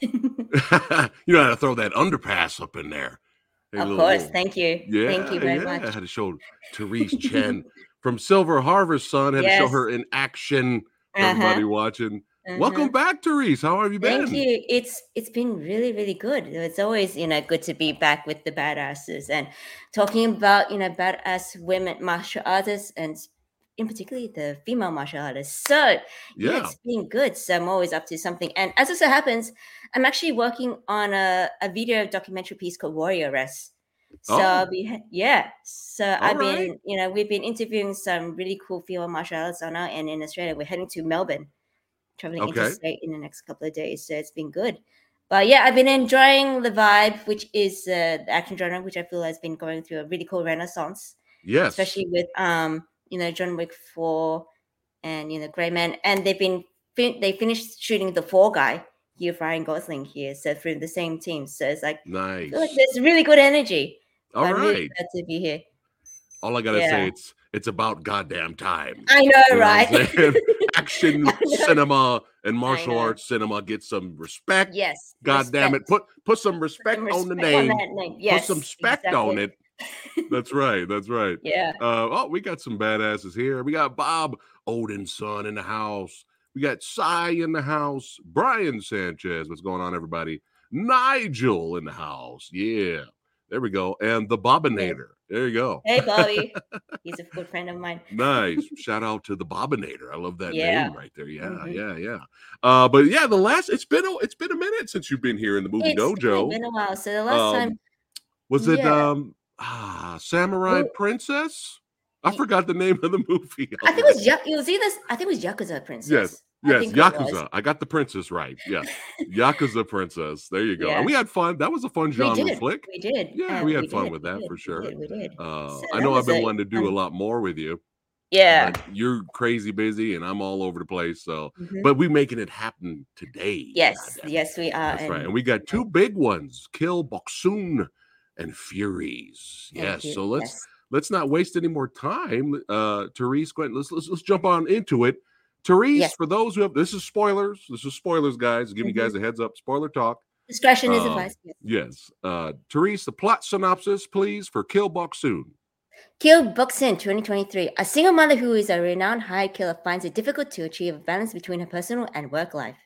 you know how to throw that underpass up in there. Hey, of course. Thank you. Yeah, Thank you very yeah. I much. had to show Therese Chen from Silver Harvest Son. Had to show her in action. Uh-huh, Everybody watching. uh-huh. Welcome back, Therese. How have you been? Thank you. It's it's been really really good. It's always you know good to be back with the badasses and talking about you know badass women martial artists and in particularly the female martial artists. So yeah, Yeah. it's been good. So I'm always up to something. And as it so happens, I'm actually working on a, a video documentary piece called Warrior Rest. So Oh. I'll be yeah. So I've All right. been you know we've been interviewing some really cool female martial artists on our and in Australia. We're heading to Melbourne traveling Okay. interstate in the next couple of days. So it's been good. But yeah, I've been enjoying the vibe, which is uh, the action genre, which I feel has been going through a really cool renaissance, Yes. especially with um, you know, John Wick Four and you know, Grey Man, and they've been fin- they finished shooting the Fall Guy here, Ryan Gosling here, so through the same team. So it's like, nice. like there's really good energy. All I'm really glad to be here. All I gotta Yeah. say, it's it's about goddamn time. I know, You know right? Action know. cinema and martial arts cinema get some respect. yes. God damn it. Put put some Put respect, on the name. that name. Yes, put some spec on it. That's right. That's right. Yeah. Uh, oh, we got some badasses here. We got Bob Odinson in the house. We got Cy in the house. Brian Sanchez. What's going on, everybody? Nigel in the house. Yeah. There we go. And the Bobbinator. There you go. Hey, Bobby. He's a good friend of mine. Nice. Shout out to the Bobbinator. I love that Yeah. name right there. Yeah, Mhm. yeah, yeah. Uh, but yeah, the last it's been a it's been a minute since you've been here in the movie It's dojo. been a while. So the last Um, time, Was it yeah. um ah Samurai Well- Princess? I forgot the name of the movie. I think it was it was either I think it was Yakuza Princess. Yes, think. Yakuza. I got the princess right. Yeah, Yakuza Princess. There you go. Yeah. And we had fun. That was a fun genre did. flick. We did. Yeah, uh, we had fun did, with we that did, for we sure. did, We did. Uh, So I know I've been a wanting to do a lot more with you. Yeah. you're crazy busy, and I'm all over the place. So, Mhm. but we're making it happen today. Yes. Yes, we are. That's right. and And we got two big ones: Kill Boksoon and Furies. yes. So let's yes. let's not waste any more time. Uh Therese, go ahead. Let's let's, let's jump on into it. Therese, Yes. for those who have this is spoilers. This is spoilers, guys. Giving you guys Mm-hmm. a heads up. Spoiler talk. discretion is um, advised. yes. Uh Therese, the plot synopsis, please, for Kill Boksoon. Kill Boksoon 2023. A single mother who is a renowned high killer finds it difficult to achieve a balance between her personal and work life.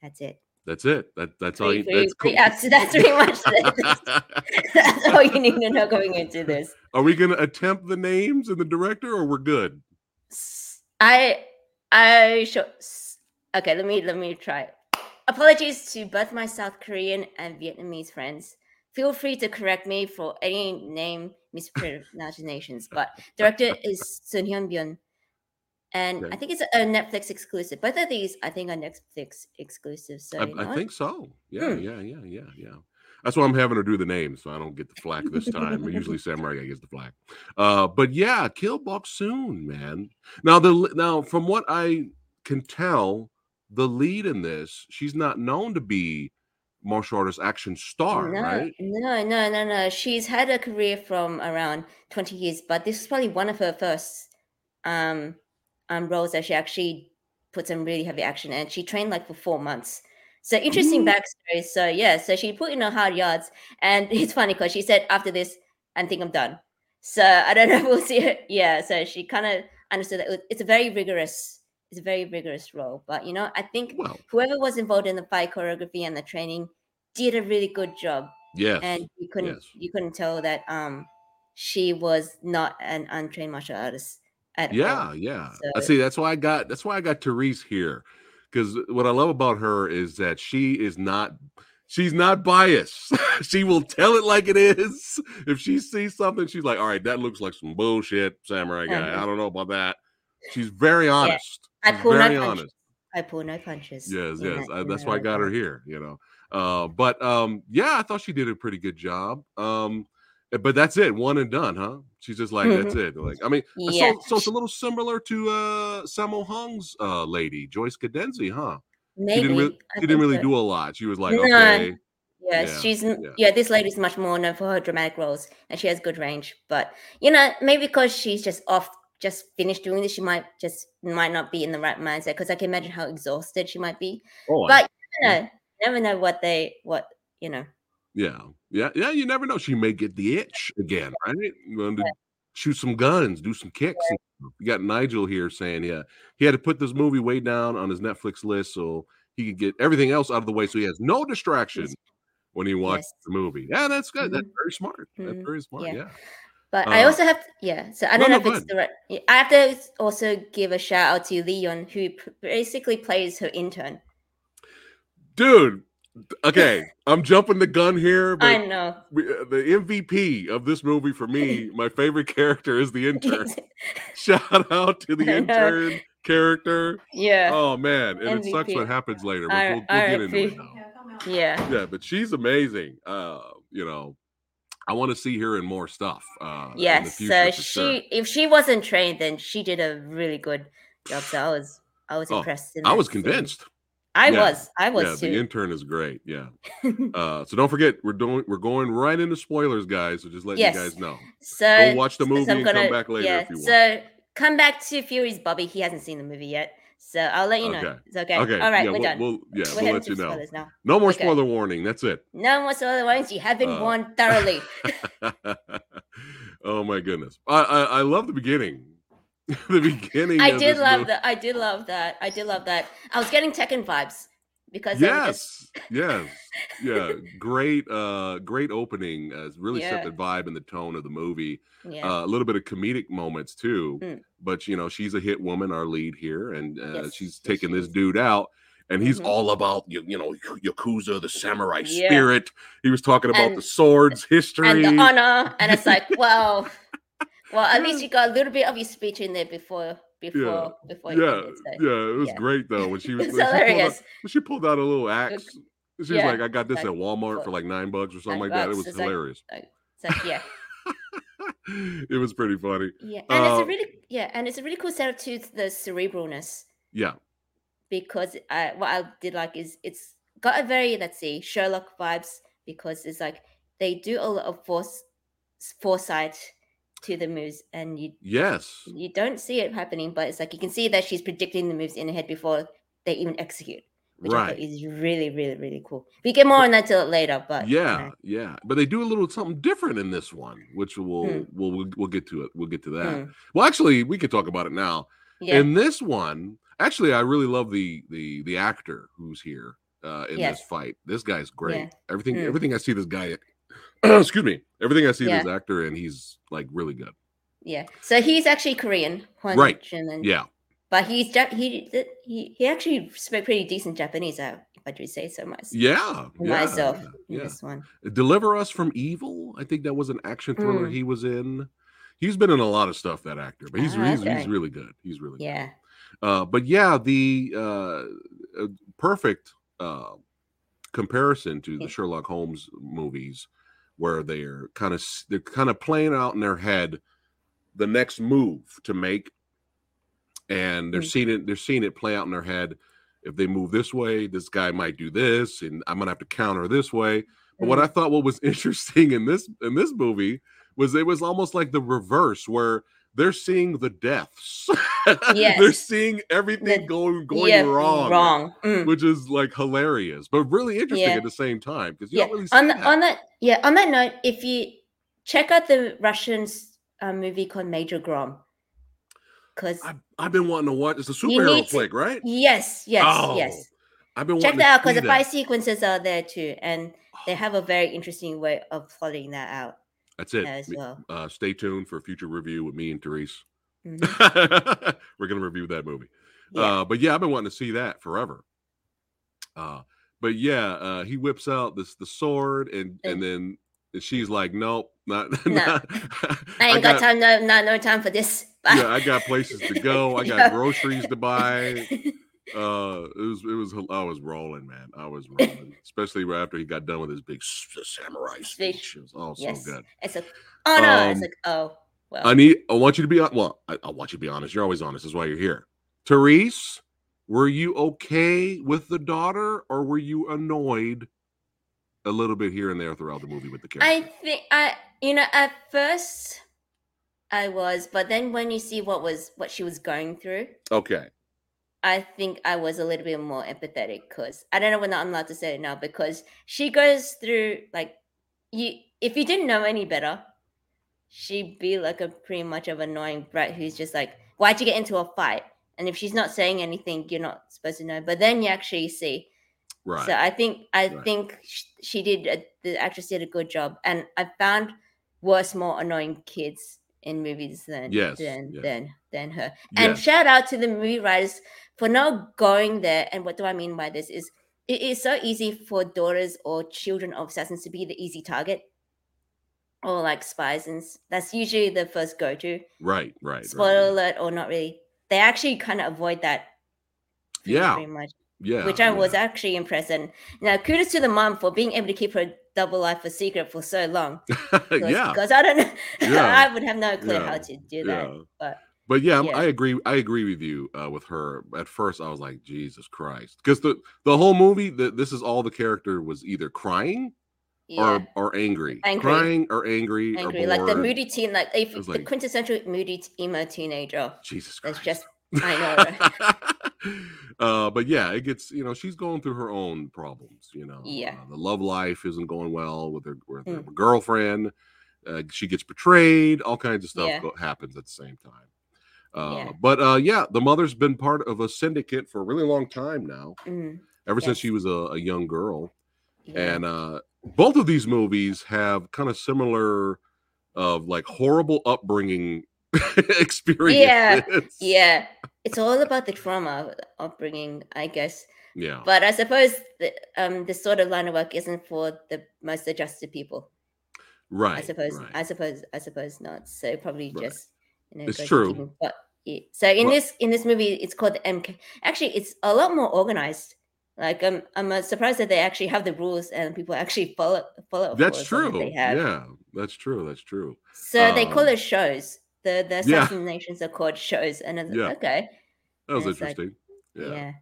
That's it. That's it. That that's all you that's cool. that's, that's pretty much it. That's all you need to know going into this. Are we gonna attempt the names and the director or we're good? I I show okay, let me let me try. Apologies to both my South Korean and Vietnamese friends. Feel free to correct me for any name mispronunciations, but director is Sun Hyun Byun. And Okay. I think it's a Netflix exclusive. Both of these, I think, are Netflix exclusive. So I, you know I think so. Yeah, Hmm. yeah, yeah, yeah, yeah. That's why I'm having her do the names, so I don't get the flack this time. Usually Sam guy gets the flack. Uh, but yeah, Kill Boksoon, man. Now the now from what I can tell, the lead in this, she's not known to be martial artist action star, no, right? no, no, no, no. She's had a career from around 20 years, but this is probably one of her first um, um roles that she actually put some really heavy action and she trained like for four months. So interesting Ooh. backstory. So yeah, so she put in her hard yards, and it's funny because she said after this, I think I'm done. So I don't know if we'll see her. Yeah, so she kind of understood that it- it's a very rigorous, it's a very rigorous role. But you know, I think Well, whoever was involved in the fight choreography and the training did a really good job Yeah, and you couldn't yes. you couldn't tell that um she was not an untrained martial artist Yeah, all. yeah. I see. That's why I got. That's why I got Therese here, because what I love about her is that she is not. She's not biased. she will tell it like it is. If she sees something, she's like, "All right, that looks like some bullshit, samurai guy. I don't know about that." She's very honest. I She's pull no very punches. honest. I pull no punches. Yes, yes. that- I, that's why I got her here. You know, uh, but um, yeah, I thought she did a pretty good job. Um, eh, but that's it, one and done, huh? She's just like that's it. Like, I mean, uh, Yeah. so, so it's a little similar to uh Sammo Hung's uh lady, Joyce Godenzi, huh? Maybe She didn't really, she didn't really so. do a lot. She was like, No. okay, Yeah, Yeah, she's yeah. yeah. This lady's much more known for her dramatic roles, and she has good range. But you know, maybe because she's just off just finished doing this, she might just might not be in the right mindset because I can imagine how exhausted she might be. Oh, I- But you know, never know what they what you know. Yeah, yeah, yeah. You never know. She may get the itch again, right? Yeah. shoot some guns, do some kicks. stuff. You got Nigel here saying, yeah, he had to put this movie way down on his Netflix list so he could get everything else out of the way, so he has no distraction when he watches Yes. the movie. Yeah, that's good. That's Mhm. very smart. That's Mhm. very smart. Yeah. Yeah. But I Uh, also have, yeah. So I don't know no, if it's the right. I have to also give a shout out to Leon, who basically plays her intern. Dude, okay, I'm jumping the gun here, I know. uh, the MVP of this movie for me, my favorite character is the intern. Shout out to the intern character. yeah, Oh man, and it sucks what happens later. But R- we'll, we'll get into it now. yeah, Yeah, but she's amazing. Uh, you know, I want to see her in more stuff. Uh, yes. future So she, sure. if she wasn't trained, then she did a really good job. So I was, I was Oh, impressed. in I was scene. convinced. I Yeah, was, I Yeah, was the intern is great. Yeah. Uh, so don't forget, we're doing we're going right into spoilers, guys. So just letting Yes. you guys know. so Go watch the movie and gonna, come back later yeah, if you want. So come back to Furies Bobby. He hasn't seen the movie yet. So I'll let you know. Okay. It's okay. Okay. All right, yeah, we're we'll, done. We'll, yeah, we're we'll let you know. now. No more Okay. spoiler warning. That's it. No more spoiler warnings. You have been Uh, warned thoroughly. oh my goodness. I, I I love the beginning. the beginning. I did love that. I did love that. I did love that. I was getting Tekken vibes because were just Yes. yes. Yeah. Great. Uh. Great opening. Uh, really set the vibe and the tone of the movie. yeah, Uh, a little bit of comedic moments too. Mm. But you know, she's a hit woman, our lead here, and uh, Yes, she's yes, taking she this dude out. And he's Mhm. all about you, you know, yakuza, the samurai Yeah. spirit. He was talking about And- the swords history. and the honor, and it's like, well, well, at least you got a little bit of your speech in there before, before, before. yeah, so. yeah, it was yeah. great though when she was It's when she, pulled out, hilarious. she pulled out a little axe. She was yeah, like, "I got this like, at Walmart for for like nine bucks or something nine like that." It was It's hilarious. It's like, yeah, it was pretty funny. yeah, and it's Uh, a really, yeah, and it's a really cool setup to the cerebralness Yeah, because I, what I did like is it's got a very let's see Sherlock vibes because it's like they do a lot of force foresight to the moves and you yes, you don't see it happening but it's like you can see that she's predicting the moves in her head before they even execute which right. is really really really cool we get more on that till later but you Yeah, know, yeah, but they do a little something different in this one, which we'll Hmm. we'll, we'll we'll get to it. We'll get to that. hmm, Well, actually, we could talk about it now. yeah In this one, actually, I really love the the the actor who's here uh, in this fight. This guy's great. Yeah. Everything Mm. everything I see this guy, excuse me, everything I see Yeah. this actor and he's like really good. yeah so he's actually Korean Hwon Right. Jin-in, Yeah, but he's he he he actually spoke pretty decent Japanese if I do say so myself yeah, myself in yeah. this one Deliver Us from Evil. I think that was an action thriller Mm. he was in. He's been in a lot of stuff. That actor, but he's Ah, he's, he's really good. He's really good. yeah Uh, but yeah, the uh, uh, perfect uh, comparison to the Sherlock Holmes movies, where they're kind of they're kind of playing out in their head the next move to make, and they're Mm. seeing it. They're seeing it play out in their head. If they move this way, this guy might do this, and I'm gonna have to counter this way. But what Mm. I thought what was interesting in this in this movie was it was almost like the reverse, where they're seeing the deaths. they're seeing everything The- going going yeah, wrong, wrong Mm. which is like hilarious, but really interesting Yeah. at the same time because yeah really on, the, on that yeah on that note if you check out the russians uh, movie called major grom because I've, I've been wanting to watch. It's a superhero flick, right? yes yes Oh, yes I've been check that out because the fight sequences are there too and they have a very interesting way of plotting that out That's it. as well Uh, stay tuned for a future review with me and Therese. Mhm. We're gonna review that movie. yeah Uh, but yeah, I've been wanting to see that forever. Uh, but yeah, uh, he whips out this the sword, and and then she's like, "Nope, not." No. not i ain't got, time no, no no time for this Yeah, I got places to go. I got groceries to buy. Uh, it was it was I was rolling, man. I was rolling, especially right after he got done with his big samurai Speech. It was all Yes. so good. it's like oh no it's Um, like oh well I need. I want you to be well. I, I want you to be honest. You're always honest. That's why you're here. Therese, were you okay with the daughter, or were you annoyed a little bit here and there throughout the movie with the character? I think I, you know, at first, I was, but then when you see what was what she was going through, Okay. I think I was a little bit more empathetic because I don't know when I'm allowed to say it now because she goes through like you if you didn't know any better, she'd be like a pretty much of annoying brat who's just like, why'd you get into a fight? And if she's not saying anything, you're not supposed to know. But then you actually see. Right. So I think I Right. think sh- she did a, the actress did a good job, and I found worse, more annoying kids in movies than Yes, than yeah. than than her. And Yes. shout out to the movie writers for not going there. And what do I mean by this is it is so easy for daughters or children of assassins to be the easy target or like spies and that's usually the first go-to right. Right. spoiler right. alert or not really they actually kind of avoid that Yeah. pretty much Yeah. which I was actually impressed. And now kudos to the mom for being able to keep her double life a secret for so long. yeah. Because I don't know, Yeah. I would have no clue Yeah. how to do that. Yeah. But But yeah, I'm- Yeah. I agree. I agree with you uh, with her. At first, I was like, Jesus Christ, because the the whole movie, the, this is all the character was either crying yeah, or or angry, Angry. craing or angry, angry. or Like the moody teen, like if was the quintessential moody emo teenager. Jesus That's Christ. just I know. uh, but yeah, it gets you know she's going through her own problems. You know, Yeah. uh, the love life isn't going well with her with her Mm. girlfriend. Uh, she gets betrayed. All kinds of stuff Yeah. go- happens at the same time. Uh, Yeah. But uh, yeah, the mother's been part of a syndicate for a really long time now. Mm, Ever since she was a, a young girl, yeah. and uh, both of these movies have kind of similar, of like horrible upbringing experiences. yeah, yeah. it's all about the trauma of upbringing, I guess. yeah. But I suppose the, um, this sort of line of work isn't for the most adjusted people. Right. I suppose. right. I suppose. I suppose not. So probably Right. just you know. It's true. But yeah. so in Well- this in this movie, it's called the MK. Actually, it's a lot more organized. Like I'm I'm uh, surprised that they actually have the rules and people actually follow follow. That's that true. They have. Yeah, that's true. That's true. So they call Um, it shows. The the Yeah. assassinations are called shows, and it's Yeah. okay, That was it's like- interesting. yeah. yeah.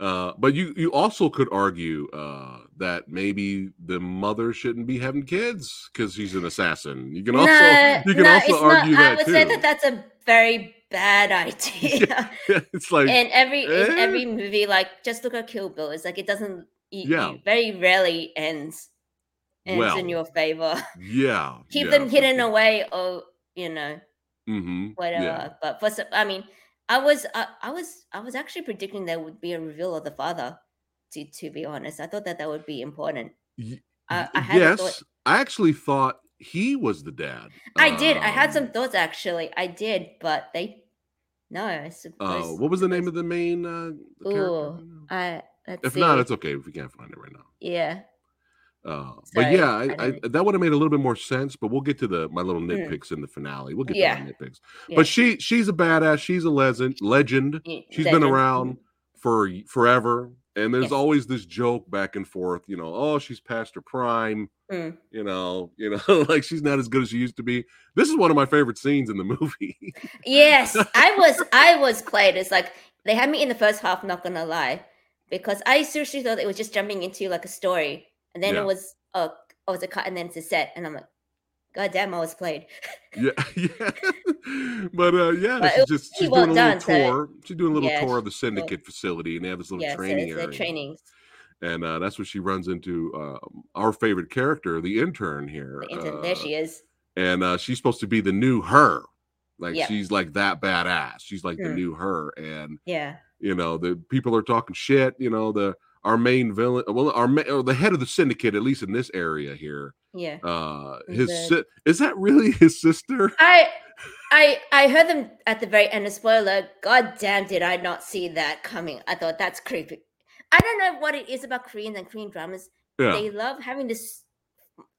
Uh, but you you also could argue uh, that maybe the mother shouldn't be having kids because she's an assassin. You can also no, you can no, also argue not. I would too. say that that's a very bad idea. it's like in every in eh? every movie, like just look at Kill Bill. It's like it doesn't. It, Yeah. very rarely ends ends Well, in your favor. yeah, Keep yeah, them hidden sure. away, or you know Mm-hmm. whatever. Yeah. But for some, I mean, I was I, I was I was actually predicting there would be a reveal of the father. To to be honest, I thought that that would be important. Y- I, I yes, thought. I actually thought he was the dad. I did. I had some Um, thoughts actually. I did, but they no. I Uh, what was the name of the main uh? Ooh, I If see. not, it's okay if we can't find it right now. yeah. Uh, but yeah, I I, I, that would have made a little bit more sense. But we'll get to the my little Mm. nitpicks in the finale. We'll get Yeah. to my nitpicks. Yeah. But she she's a badass. She's a legend. Legend. She's been around for forever. And there's Yes. always this joke back and forth. You know, oh, she's past her prime. Mm. You know, you know, like she's not as good as she used to be. This is one of my favorite scenes in the movie. Yes, I was I was played. It's like they had me in the first half, not gonna lie. Because I seriously thought it was just jumping into like a story. And then Yeah. it was a oh it's a cut and then it's a set. And I'm like, God damn, I was played. yeah, yeah. but uh yeah, But it she's was just she's well doing a little done, so- tour. She's doing a little Yeah, tour of the syndicate facility, and they have this little yeah, training the area. trainings. and uh, that's where she runs into uh, our favorite character, the intern here. The intern. uh, there she is. and uh, she's supposed to be the new her. Like she's like that badass. She's like the Hmm. new her, and Yeah. you know the people are talking shit. You know the our main villain, well, our ma- or the head of the syndicate, at least in this area here. Yeah. Uh, Is his si- is that really his sister? I I I heard them at the very end of spoiler. God damn did I not see that coming. I thought that's creepy. I don't know what it is about Koreans and Korean dramas. Yeah, They love having this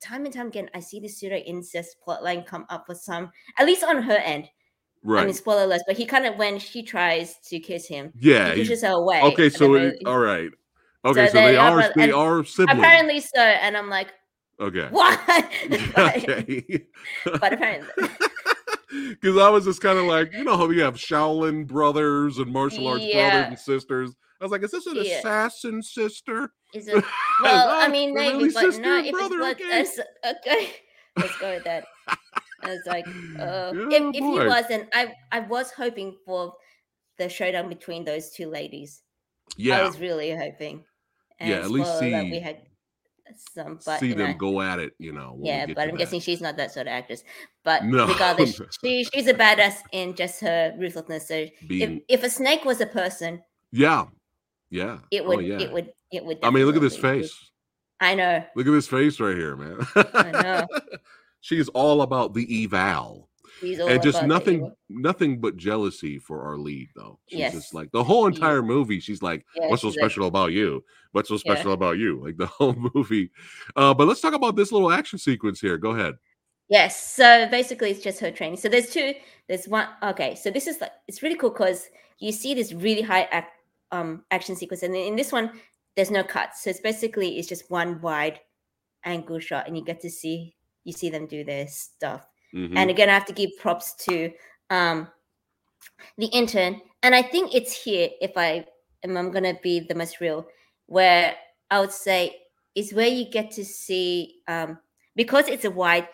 time and time again. I see this pseudo incest plotline come up for some, at least on her end. Right. I mean, spoiler alert, but he kind of when she tries to kiss him, yeah. he he's- pushes her away. okay, so it, all right. Okay, so, they they are they are siblings. apparently so, and I'm like, okay. what? but, okay. but apparently, Because I was just kind of like, you know how we have Shaolin brothers and martial arts Yeah. brothers and sisters. I was like, is this an Yeah. assassin sister? is it? Well, I mean, maybe, really but no. If it's brother, blood, okay? that's- okay, let's go with that. I was like, uh, Yeah, if, if he wasn't, I I was hoping for the showdown between those two ladies. Yeah, I was really hoping. Yeah, at least alert, we see- had some, see them know, go at it. You know. yeah, but I'm that. guessing she's not that sort of actress. But No. regardless, she she's a badass in just her ruthlessness. So if, being if a snake was a person, yeah, yeah. it oh, would oh, yeah. it would it would. I mean, look at this face. I know. Look at this face right here, man. I know. She's all about the eval. And just nothing nothing but jealousy for our lead though she's Yes. just like the whole entire movie she's like Yeah, what's so special about you what's so Yeah. special about you like the whole movie uh but let's talk about this little action sequence here go ahead Yes. So basically, it's just her training. So there's two. There's one. Okay. So this is like it's really cool because you see this really high act, um action sequence, and in this one, there's no cuts. So it's basically it's just one wide angle shot, and you get to see you see them do their stuff. Mhm. And again, I have to give props to um the intern, and I think it's here. If I am, I'm gonna be the most real, where I would say is where you get to see um because it's a wide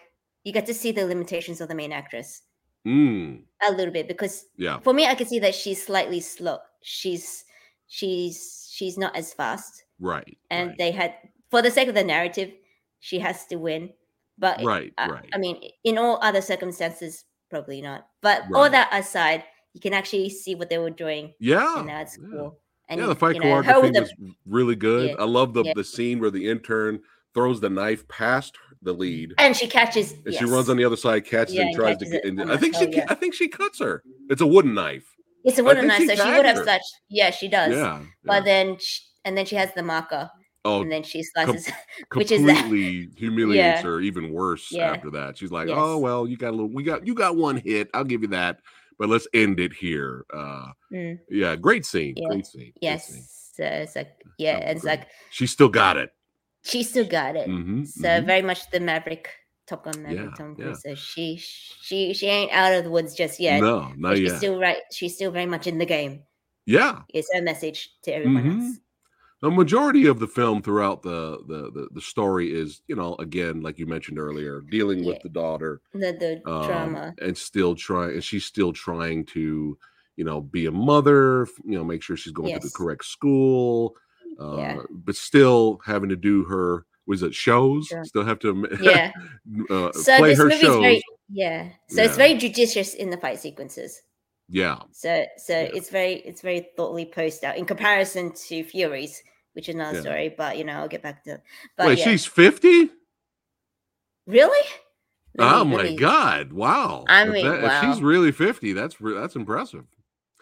you get to see the limitations of the main actress Mm, a little bit because yeah. for me i can see that she's slightly slow. She's she's she's not as fast. Right and right, they had for the sake of the narrative she has to win but right uh, I, right. I mean in all other circumstances probably not. But all that aside you can actually see what they were doing yeah and that's yeah. cool and yeah the fight you know, choreography the- was really good. Yeah, i love the yeah. the scene where the intern throws the knife past the lead and she catches and she runs on the other side catches Yeah, and and tries to get in I think she toe, ca- yeah. i think she cuts her. It's a wooden knife. It's a wooden knife she so she would have her. such yeah she does. Yeah, but then sh and then she has the marker oh and then she slices which completely is that- humiliates Yeah. her even worse Yeah. after that. She's like, Yes. "Oh well, you got a little, we got you got one hit. I'll give you that, but let's end it here." Uh, Mm, yeah, great scene, Yeah. great scene. great scene. yes so it's like yeah it's great. like She still got it. she still got it Mhm, so mhm. very much the maverick top gun maverick Tom. Cruise. so she she she ain't out of the woods just yet no, not she's yet. still right she's still very much in the game yeah, it's her message to everyone Mhm. else the majority of the film throughout the, the the the story is, you know, again, like you mentioned earlier, dealing with Yeah. the daughter. the the um, drama and still trying and she's still trying to you know be a mother you know make sure she's going to the correct school uh, Yeah. but still having to do her was it shows Sure. still have to yeah uh, so play this her movie's shows very yeah so it's very judicious in the fight sequences yeah So so Yeah. it's very it's very thoughtfully posted out in comparison to Furies, which is another Yeah. story. But you know, I'll get back to. But wait yeah. she's 50 really. Oh my god wow I If mean, that- if she's really 50 that's that's impressive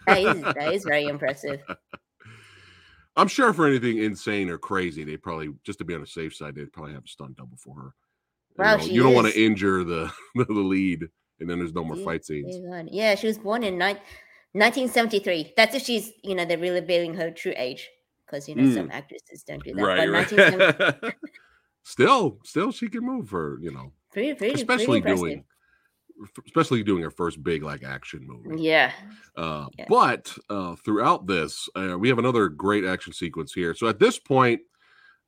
That is that is very impressive. i'm sure for anything insane or crazy they probably just to be on the safe side they'd probably have a stunt double for her you, know, you don't want to injure the the lead and then there's no more Dear- fight scenes. Yeah, she was born in nine, 1973. That's if she's you know they're really revealing her true age because you know some actresses don't do that. Mm. right, but 1973, right. still, still, she can move for you know, pretty, pretty, especially pretty doing, especially doing her first big like action movie. Yeah. Uh, Yeah. But uh, throughout this, uh, we have another great action sequence here. So at this point,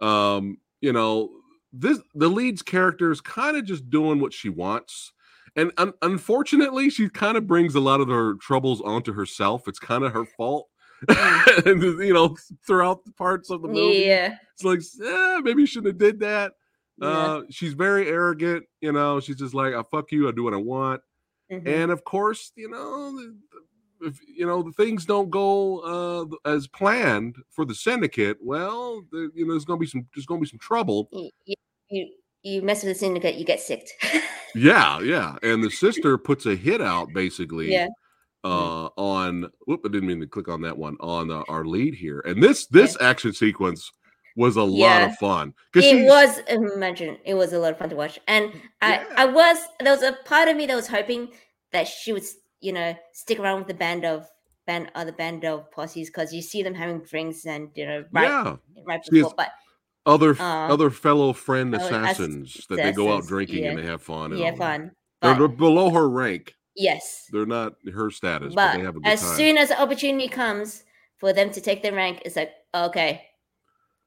um, you know, this the lead's character is kind of just doing what she wants. And un- unfortunately, she kind of brings a lot of her troubles onto herself. It's kind of her fault. and you know, throughout the parts of the movie, Yeah. it's like, eh, maybe you shouldn't have did that. yeah. Uh, she's very arrogant. You know, she's just like, I fuck you. I do what I want. mhm. And of course, you know, if you know the things don't go uh, as planned for the syndicate, well, the, you know, there's gonna be some there's gonna be some trouble. you, you, you mess with the syndicate, you get sick. Yeah, yeah. And the sister puts a hit out basically. yeah. Uh, on whoop, I didn't mean to click on that one on uh, our lead here, and this this action sequence was a lot of fun It was imagine it was a lot of fun to watch. And I Yeah. I was there was a part of me that was hoping that she would, you know, stick around with the band of band other band of posses because you see them having drinks and you know right yeah right before but other Uh, other fellow friend oh, ass- assassins that they go out assassins, drinking and they have fun. And yeah fun. They're, But they're below her rank. yes. They're not her status, but, But they have a good as time. soon as the opportunity comes for them to take their rank, it's like, okay,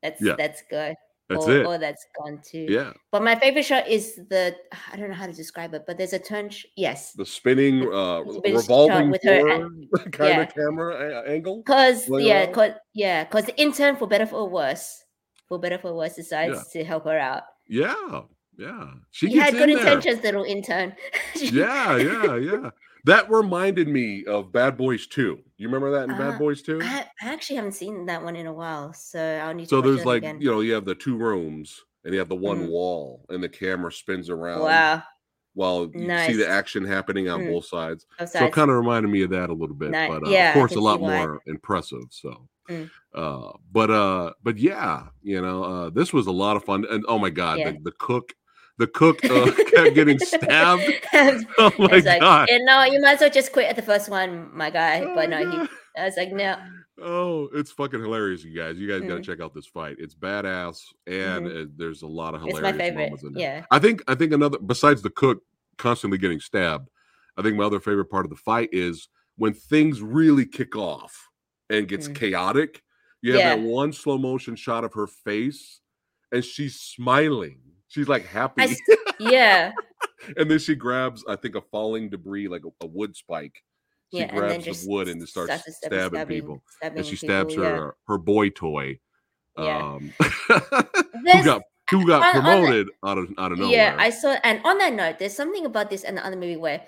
let's Yeah. let's go. That's all, it. all that's gone too. Yeah, But my favorite shot is the I don't know how to describe it, but there's a turn. Sh- yes, the spinning, uh, It's been shot revolving with her and- kind yeah. of camera angle. cause yeah, around? cause yeah, cause the intern for better for worse, for better for worse decides to help her out. Yeah, yeah. She He gets had good there. intentions, little intern. Yeah, yeah, yeah. That reminded me of Bad Boys 2. You remember that in Uh, Bad Boys 2? I, I actually haven't seen that one in a while, so I'll need to. So there's like, again. you know, you have the two rooms and you have the one Mm. wall and the camera spins around wow, while you see the action happening on Mm. both sides. So it kind of reminded me of that a little bit, Ni- but uh, yeah, of course a lot more impressive. So, Mm. Uh, but uh, but yeah, you know, uh, this was a lot of fun. And oh my god, Yeah. the, the cook, the cook uh, kept getting stabbed. Oh my like, god! "Eh, no, you might as well just quit at the first one, my guy. Oh but no, he. I was like, no. Oh, it's fucking hilarious, you guys. You guys got to check out this fight. It's badass, and uh, there's a lot of Mm-hmm. It's hilarious my favorite. moments in there. Yeah. I think I think another besides the cook constantly getting stabbed, I think my other favorite part of the fight is when things really kick off and gets Mm. chaotic. You have that one slow motion shot of her face, and she's smiling. She's like happy, I yeah. and then she grabs, I think, a falling debris like a, a wood spike. She yeah. Grabs the wood and starts, to stab- stabbing, people stabbing and she people, stabs yeah. her her boy toy. Yeah. Um, who got who got on- on the- promoted out of out of nowhere. Yeah, I saw. And on that note, there's something about this and the other movie where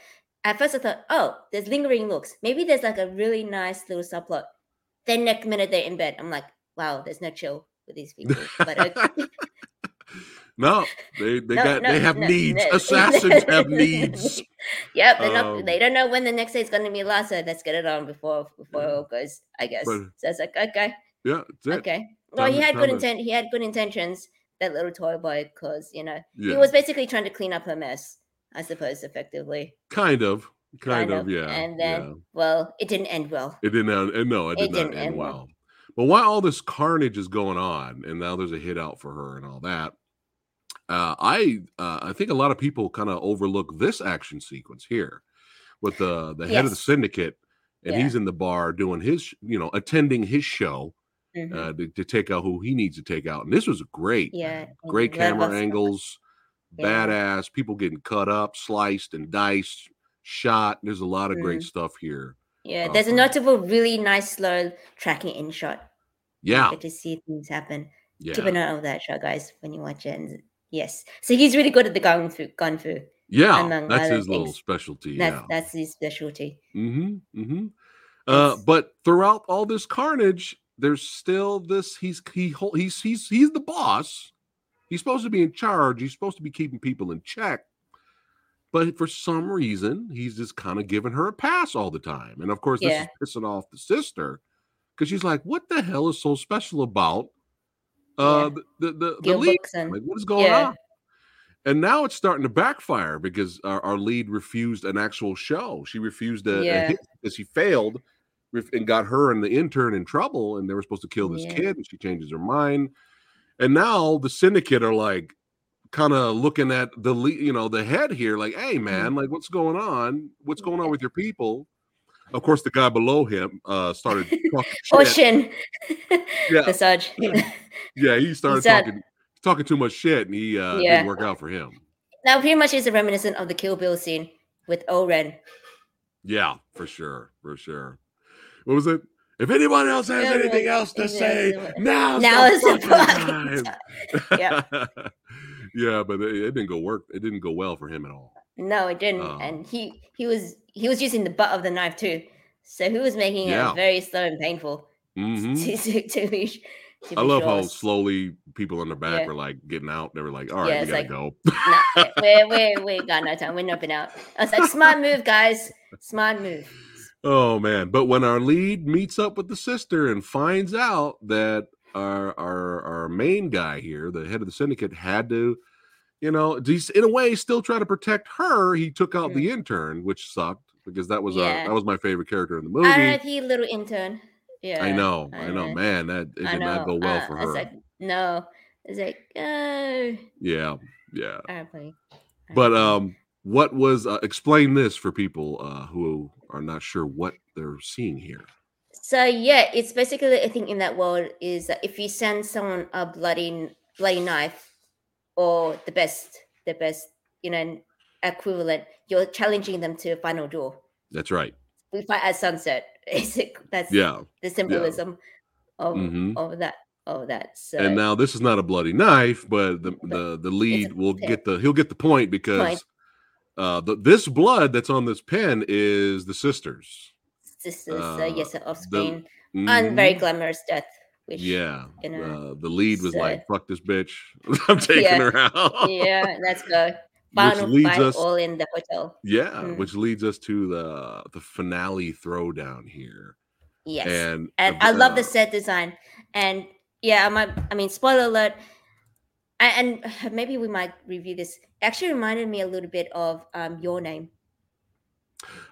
at first I thought, oh, there's lingering looks. Maybe there's like a really nice little subplot. Then next minute they're in bed. I'm like, wow, there's no chill with these people. But okay. no, they they No, got no, they have no, needs. Assassins have needs. Yep, they're not, Um, they don't know when the next day is going to be last, so let's get it on before before it Yeah. all goes. I guess. But- so it's like okay, Yeah, that's it. okay. Well, he had good intent. He had good intentions. That little toy boy, because you know Yeah, he was basically trying to clean up her mess. I suppose effectively. kind of, kind, kind of, of, yeah. and then- yeah. Well, it didn't end well. it didn't end. and No, it did it not didn't end well. well. But while all this carnage is going on, and now there's a hit out for her and all that, uh, I uh, I think a lot of people kind of overlook this action sequence here with the the head of the syndicate, and Yeah. he's in the bar doing his, you know, attending his show Mhm. uh, to, to take out who he needs to take out. And this was great. yeah, Great a lot of camera angles, Yeah. badass, people getting cut up, sliced and diced, shot. There's a lot of great Mm. stuff here. Yeah, uh, there's a notable, really nice slow tracking in shot. You Yeah. get to see things happen. Keep a Yeah. note of that shot, guys, when you watch it. And yes, so he's really good at the gun fu. Gun fu. Yeah. That's his little specialty. That's yeah. that's his specialty. Mm-hmm. Mm-hmm. Uh, but throughout all this carnage, there's still this. He's he he's he's he's the boss. He's supposed to be in charge. He's supposed to be keeping people in check. But for some reason, he's just kind of giving her a pass all the time. And of course, this Yeah. is pissing off the sister because she's like, "What the hell is so special about uh the the, the, the lead? Like, what is going Yeah. on?" And now it's starting to backfire because our, our lead refused an actual show. She refused a, a hit because she failed and got her and the intern in trouble. And they were supposed to kill this Yeah. kid, and she changes her mind. And now the syndicate are like, kind of looking at the you know, the head here, like, "Hey, man, like, what's going on? What's going on with your people?" Of course, the guy below him uh started talking shit. Portion. Yeah. the Yeah, he started talking talking too much shit, and he uh Yeah. didn't work out for him. now, pretty much is a reminiscent of the Kill Bill scene with O-Ren. Yeah, for sure, for sure. What was it? If anyone else has Yeah, anything else to say, now Now is the fucking fucking Yeah, yeah, but it, it didn't go work. It didn't go well for him at all. No, it didn't. Oh. and he he was he was using the butt of the knife too. So he was making Yeah. it very slow and painful Mhm. to, to, be. To I love sure. how slowly people in the back Yeah. were like getting out. They were like, "All right, Yeah, we gotta like- go." Nah, we we we got no time. We're nipping out. I was like, smart move, guys. Smart move. Oh man! But when our lead meets up with the sister and finds out that our our our main guy here, the head of the syndicate, had to, you know, in a way still try to protect her. He took out the intern, which sucked because that was our, Yeah. that was my favorite character in the movie. R.I.P. little intern. Yeah. I know, I I know, man. That it did not go well uh, for her. like, no. It's like, uh, yeah, yeah. R.I.P. But um, what was uh, explain this for people uh, who are not sure what they're seeing here? So yeah, it's basically I think in that world is that if you send someone a bloody bloody knife or the best, the best, you know, equivalent, you're challenging them to a final duel. That's right. We fight at sunset. That's Yeah. the symbolism of Mhm. of that of that. So And now this is not a bloody knife, but the But the, the lead will pin. get the he'll get the point because Point. uh the, this blood that's on this pen is the sisters. Sisters, uh, uh, yes, off screen, Mhm. and very glamorous death. Which yeah. you know, Uh, the lead was like, "Fuck this bitch, I'm taking Yeah. her out." yeah, let's go. Which Final leads fight us, all in the hotel. yeah, Mm. which leads us to the the finale throwdown here, Yes. and and I love the set design. And yeah, I might. I mean, spoiler alert. a- And, maybe we might review this. It actually reminded me a little bit of um, your name,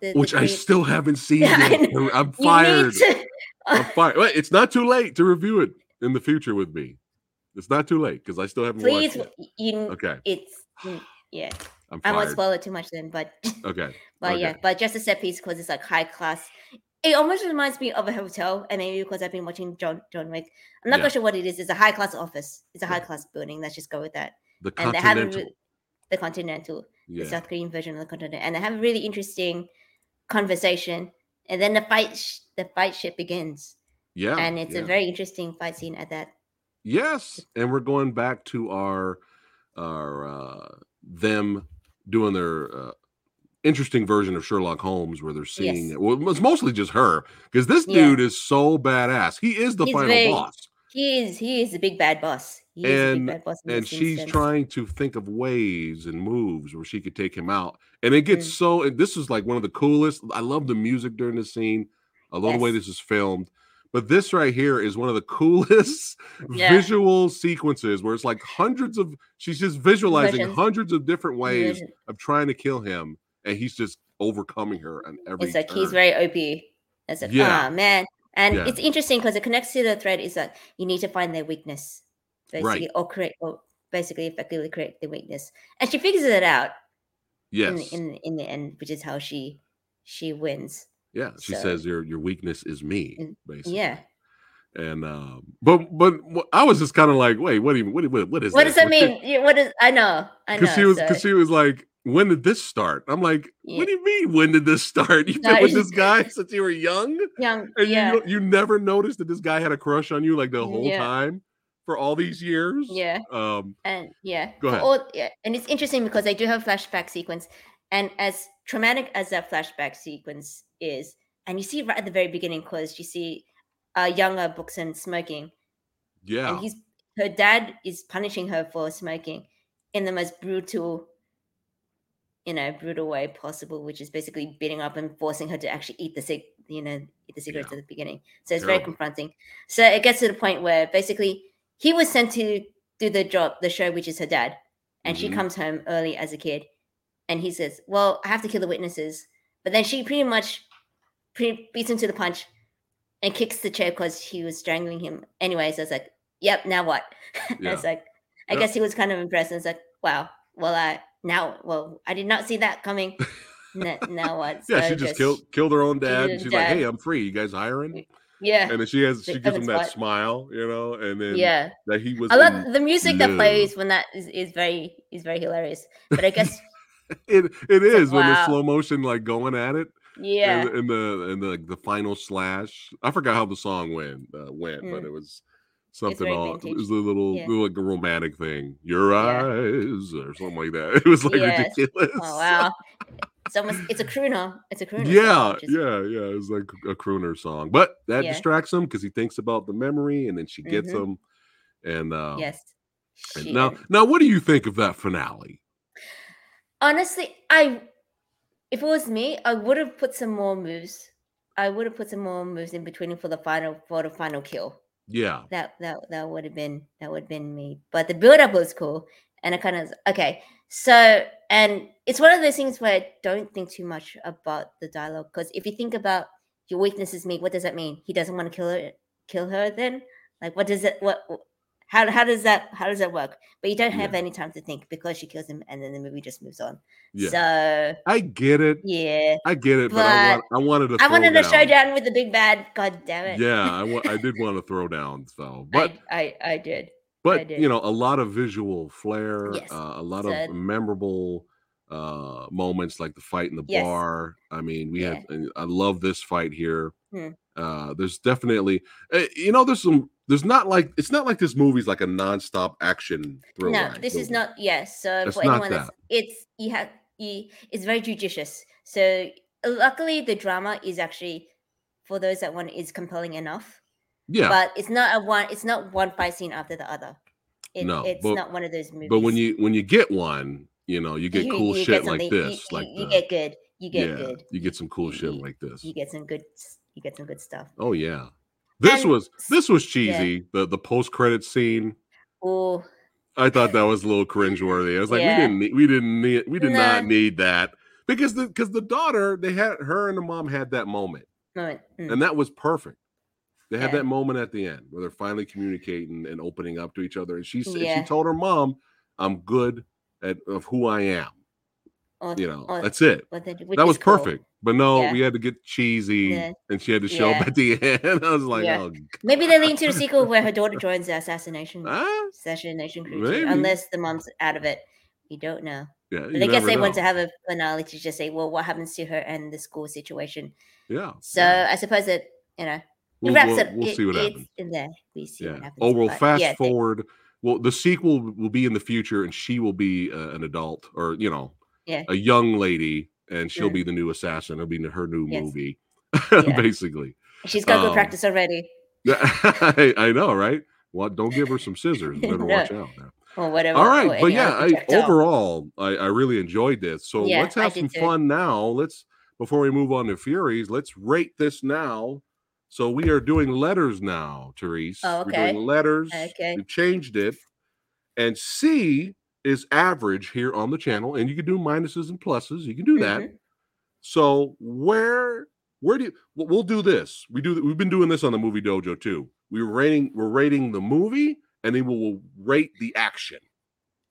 The- the which I Korean- still haven't seen. Yeah, I yet. I'm fired. to- I'm fired. Wait, it's not too late to review it in the future with me. It's not too late because I still haven't please, watched it. you. Okay, It's mm, yeah. I'm I won't spoil it too much then, but Okay, but yeah, but just a set piece because it's like high class. It almost reminds me of a hotel, and maybe because I've been watching John John Wick. I'm not Yeah. quite sure what it is. It's a high class office. It's a high class building. Let's just go with that. the And they have a Continental. re- the Continental, the South Korean version of the Continental, and they have a really interesting conversation. And then the fight sh- the fight shit begins, yeah, and it's yeah. a very interesting fight scene at that. Yes, and we're going back to our our uh them doing their uh interesting version of Sherlock Holmes where they're seeing Yes. well it's mostly just her because this Yeah. dude is so badass. He is the He's final very- boss. He is he is the big bad boss. He And- big bad boss. And she's instance. trying to think of ways and moves where she could take him out. And it gets Mm. so and this is like one of the coolest. I love the music during the scene. I love the way this is filmed. But this right here is one of the coolest Yeah. visual sequences where it's like hundreds of she's just visualizing Versions. hundreds of different ways of trying to kill him and he's just overcoming her and every It's like he's very OP. It's like, Yeah. ah man. And Yeah. it's interesting because it connects to the thread is that you need to find their weakness. Basically, or create or basically effectively create the weakness. And she figures it out in, yes the, in in the end, which is how she she wins. yeah she so- says your your weakness is me basically Yeah. and um but but i was just kind of like wait what even what, what, what is What does this? that mean? Yeah, What is I know. I know. because she was so- because she was like when did this start i'm like Yeah. what do you mean when did this start you've been with this guy since you were young young, and yeah. you you never noticed that this guy had a crush on you like the whole Yeah. time for all these years Yeah. um and yeah, Go ahead. all- yeah, and it's interesting because they do have flashback sequence, and as traumatic as that flashback sequence is, and you see right at the very beginning, because you see a younger Boksoon smoking, yeah and he's her dad is punishing her for smoking in the most brutal, you know, brutal way possible, which is basically beating up and forcing her to actually eat the cig, you know, eat the cigarettes Yeah. at the beginning. So it's very confronting. So it gets to the point where basically he was sent to do the job, the show, which is her dad, and she Mhm. comes home early as a kid, and he says, "Well, I have to kill the witnesses," but then she pretty much pretty beats him to the punch and kicks the chair because he was strangling him. Anyways, I was like, "Yep, now what?" Yeah. it's like, I Yeah. guess he was kind of impressed. And it's like, "Wow, well, I now, well, I did not see that coming." Now what? yeah she just killed killed her own dad and her she's like hey i'm free you guys hiring Yeah, and then she has she gives him that spot. smile you know and then yeah. that he was I love the music that plays when that is, is very is very hilarious. But I guess it, it is when the slow motion like going at it yeah, and, and the and the the final slash. I forgot how the song went uh, went, but Mm. it was something all. It was a little Yeah. like a romantic thing. Your Yeah. eyes or something like that. It was like Yes. ridiculous. oh wow, it's almost it's a crooner. It's a crooner. Yeah, which is- yeah, yeah. It's like a crooner song, but that Yeah. distracts him because he thinks about the memory, and then she gets Mhm. him. And uh, Yes. and She- now, now, what do you think of that finale? honestly, I if it was me, I would have put some more moves. I would have put some more moves in between for the final for the final kill. Yeah, That that that would have been that would have been me. But the build up was cool, and I kind of okay. So and it's one of those things where I don't think too much about the dialogue because if you think about your weakness is me, what does that mean? He doesn't want to kill her, kill her. Then like, what does it? What? How how does that how does that work? But you don't have Yeah. any time to think because she kills him, and then the movie just moves on. yeah. So I get it. yeah, I get it, but, I, want, I wanted to. I wanted to down. show down with the big bad. God damn it! Yeah, I, wa- I did want to throw down, so but I I, I did. but you know, a lot of visual flair, Yes, uh, a lot of memorable uh moments like the fight in the Yes. bar. I mean, we Yeah. had I love this fight here. Hmm. Uh there's definitely uh, you know, there's some there's not like it's not like this movie's like a nonstop action thriller. no, this is not. Yes, so It's for not anyone that's that. it's you have you, it's very judicious. So uh, luckily, the drama is actually for those that want is compelling enough. yeah. But it's not a one. It's not one fight scene after the other. It, No, it's but- not one of those movies. But when you when you get one, you know, you get You- cool you shit get like this, you, like you the- get good. You get yeah, good. you get some cool shit like this. You get some good. You get some good stuff. Oh yeah, this And was this was yeah. cheesy. The the post credit scene. Oh, I thought that was a little cringeworthy. I was like, Yeah. we didn't need, we didn't need, we did not need that because the because the daughter they had her and the mom had that moment, moment. Mm. and that was perfect. They had Yeah. that moment at the end where they're finally communicating and opening up to each other, and she said she told her mom, "I'm good at of who I am." Or- You know, or- that's it. the- that was cool. perfect. But no, Yeah. we had to get cheesy, Yeah. and she had to show Yeah. up at the end. I was like, Yeah. oh, Maybe they lean to the sequel where her daughter joins the assassination ah, assassination crew, too, unless the mom's out of it. We don't know. yeah. But I guess they want to have a finale to just say, well, what happens to her and the school situation. yeah. So. I suppose that you know it We'll, wraps we'll, up. we'll it- see what happens. in there. We see Yeah. what happens. Oh, we'll but fast yeah, they- forward. Well, the sequel will be in the future, and she will be uh, an adult, or you know, Yeah. a young lady, and she'll Mm. be the new assassin. It'll be her new Yes. movie, Yeah. basically. She's got good um, practice already, I, I know, right? Well, don't give her some scissors. Better No. watch out. Now. or whatever. All right, but yeah, I, overall, I, I really enjoyed this. So Yeah, let's have some too. fun now. Let's before we move on to Furies, let's rate this now. So we are doing letters now, Therese. Oh, We're okay. doing letters. Okay. We changed it, and C is average here on the channel, and you can do minuses and pluses. You can do that. Mhm. So where where do you we'll we'll do this? We do we've been doing this on the movie dojo too. We're rating we're rating the movie and then we'll rate the action.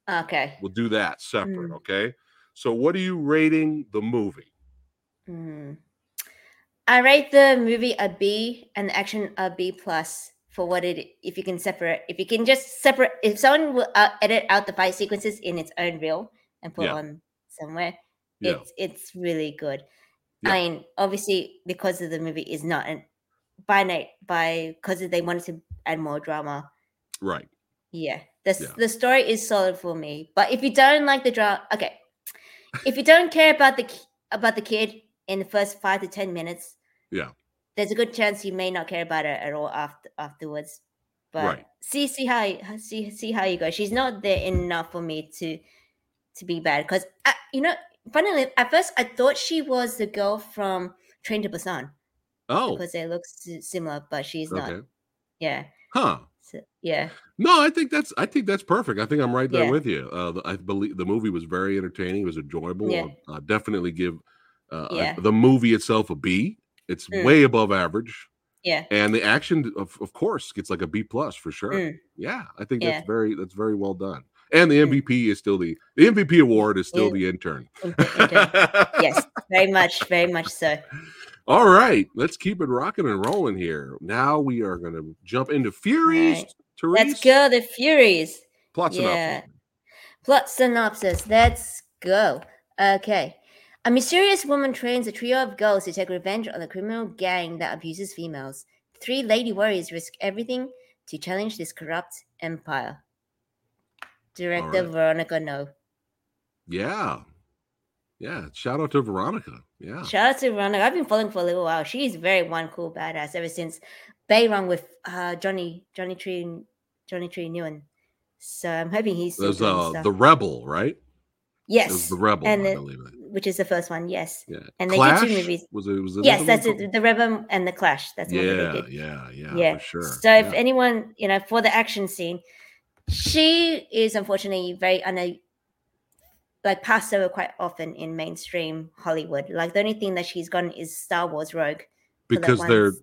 Okay. We'll do that separate, Mm. okay? So what are you rating the movie? Mm. I rate the movie a B and the action a B plus for what it. If you can separate, if you can just separate, if someone will uh, edit out the fight sequences in its own reel and put Yeah. on somewhere, Yeah. it's it's really good. Yeah. I mean, obviously, because of the movie is not an by night by because they wanted to add more drama. Right. Yeah, the Yeah. the story is solid for me. But if you don't like the drama, okay, if you don't care about the about the kid in the first five to ten minutes, Yeah. There's a good chance you may not care about her at all after afterwards. But Right. see, see how see see how you go. She's not there enough for me to to be bad because you know. Funnily, at first I thought she was the girl from Train to Busan Oh, because they look similar, but she's not. Yeah, Huh. so, yeah, No, I think that's I think that's perfect. I think I'm right there Yeah. with you. Uh, the, I believe the movie was very entertaining. It was enjoyable. Yeah. I'll, uh, definitely give uh, I- the movie itself a B. It's Mm. way above average. yeah. and the action of, of course gets like a b plus for sure Mm. yeah i think Yeah. that's very that's very well done and the Mm. mvp is still the the mvp award is still Yeah. the intern Inter- inter- yes, very much, very much so. all right let's keep it rocking and rolling here now we are going to jump into furies Right. Therese, Let's go, the Furies. plot synopsis. Plot synopsis. Let's go. Okay. A mysterious woman trains a trio of girls to take revenge on the criminal gang that abuses females. Three lady warriors risk everything to challenge this corrupt empire. Director right. Veronica No. yeah yeah shout out to veronica yeah Shout out to Veronica. I've been following for a little while. She's very one cool badass ever since Bayrung with uh, Johnny Johnny Tri Johnny Tri Nguyen. So I'm hoping he's there's uh the rebel right It yes, the rebel and i the- believe it which is the first one. Yes, yeah and they Clash? did two movies. was it was it Yes, that's one it. The Rebel and the Clash. That's the one that yeah they did. yeah yeah Yeah. for sure So if anyone, you know, for the action scene, she is unfortunately very una- like passed over quite often in mainstream Hollywood. Like the only thing that she's gotten is Star Wars Rogue. because they're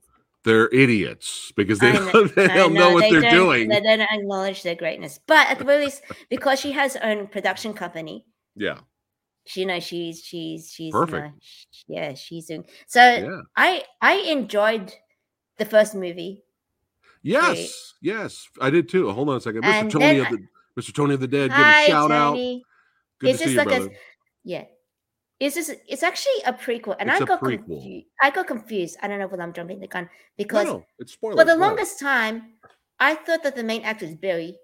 they're idiots because they don't, know- they don't know, what they they're don't- doing. They don't acknowledge their greatness. But at the very least, because she has her own production company, Yeah, she you know she's she's she's you know, yeah, she's doing so yeah. I I enjoyed the first movie. Yes, yes, I did too. Hold on a second, Mr. And Tony then of the Mr. Tony of the Dead. Give Hi, a shout out. Good It's to see just you, like a- brother. Yeah. It's just it's actually a prequel, and It's I got confused. I got confused. I don't know whether I'm jumping the gun because no, it's spoilers. for the longest time, I thought that the main actress Billy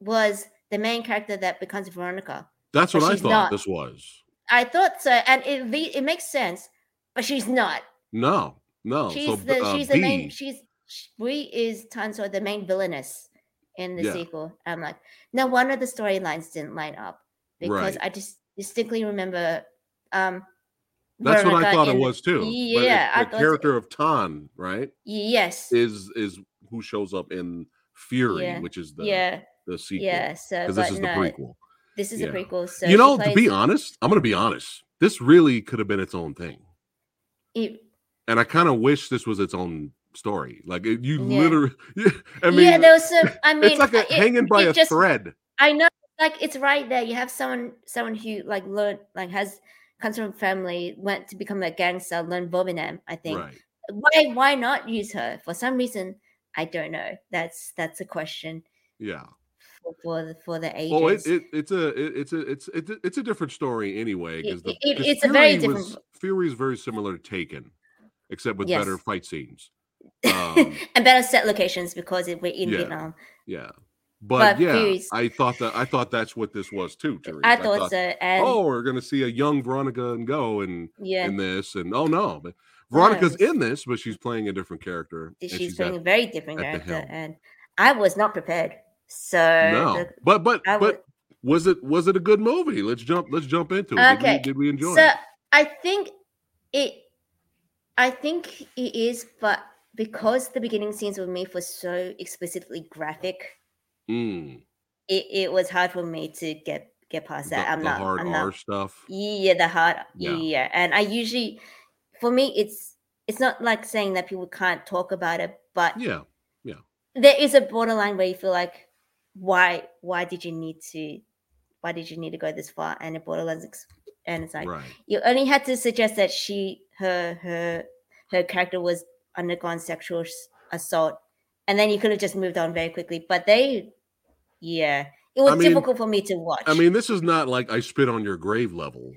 was the main character that becomes Veronica. That's but what I thought not. this was. I thought so, and it it makes sense, but she's not. No, no. she's so the uh, she's the main she's we is Tanso the main villainess in the Yeah. sequel. I'm like, no wonder the storylines didn't line up because Right. I just distinctly remember. Um, That's what I Veronica thought it was too. It- Yeah, I the character of Tan, right, Yes, is is who shows up in Fury, Yeah, which is the yeah, the sequel. yeah. So, because this is the prequel. This is Yeah. a prequel. So you know, to be honest, I'm going to be honest. This really could have been its own thing, it- and I kind of wish this was its own story. Like it, you Yeah. literally, I mean, yeah, there was some. I mean, it's like a, uh, it- hanging by a just- thread. I know, like it's right there. You have someone, someone who like learned, like has comes from family, went to become a gangster, learned Vovinam. I think. Right. Why, why not use her? For some reason, I don't know. That's that's a question Yeah. For for the, for the ages. Well, it, it it's a it, it's a it's it's a, it's a different story anyway because it- it's a very different- was- Fury is very similar to Taken, except with Yes. better fight scenes. Um, and better set locations because it, we're in Yeah. Vietnam. yeah, but, But yeah, Fury's- I thought that I thought that's what this was too. Therese. I thought so. And oh, we're gonna see a young Veronica and go and yeah, in this, and oh no, but Veronica's in this, but she's playing a different character. she's, at- playing a very different character, and I was not prepared. So no, the- but but I but was it was it a good movie? Let's jump let's jump into it. Did we- Okay, did we enjoy so it? I think it. I think it is, but because the beginning scenes with me were so explicitly graphic, Mm, it, it was hard for me to get get past the, that. I'm the not. hard I'm R not. stuff. Yeah, the hard. Yeah. Yeah. and I usually, for me, it's it's not like saying that people can't talk about it, but yeah, Yeah, there is a borderline where you feel like, why why did you need to, why did you need to go this far? And it borderlines, ex- and it's like right. you only had to suggest that she her her her character was undergone sexual s- assault and then you could have just moved on very quickly but they yeah it was I mean- difficult for me to watch I mean, this is not like I spit on your grave level,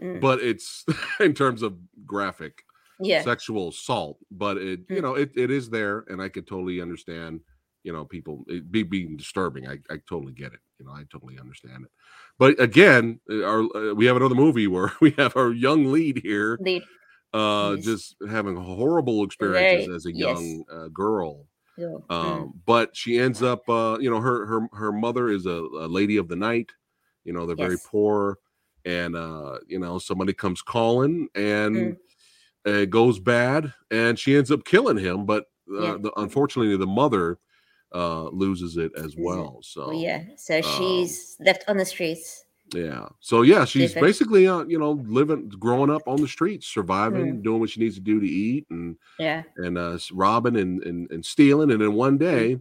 Mm, but it's in terms of graphic yeah sexual assault. But it, you Mm. know, it, it is there, and I could totally understand. You know, people it be being disturbing. I, I totally get it. You know, I totally understand it. But again, uh, our uh, we have another movie where we have our young lead here, Lead, uh, Yes. just having horrible experiences Very- as a yes. young uh, girl. yeah, mm, um but she ends up uh you know her her her mother is a, a lady of the night you know they're very poor and uh you know somebody comes calling and Mm. it goes bad and she ends up killing him but uh, Yeah. the, unfortunately the mother uh loses it as well so yeah so um, she's left on the streets yeah so yeah she's Different. basically uh you know living growing up on the streets surviving Mm. doing what she needs to do to eat and yeah and uh robbing and, and and stealing and then one day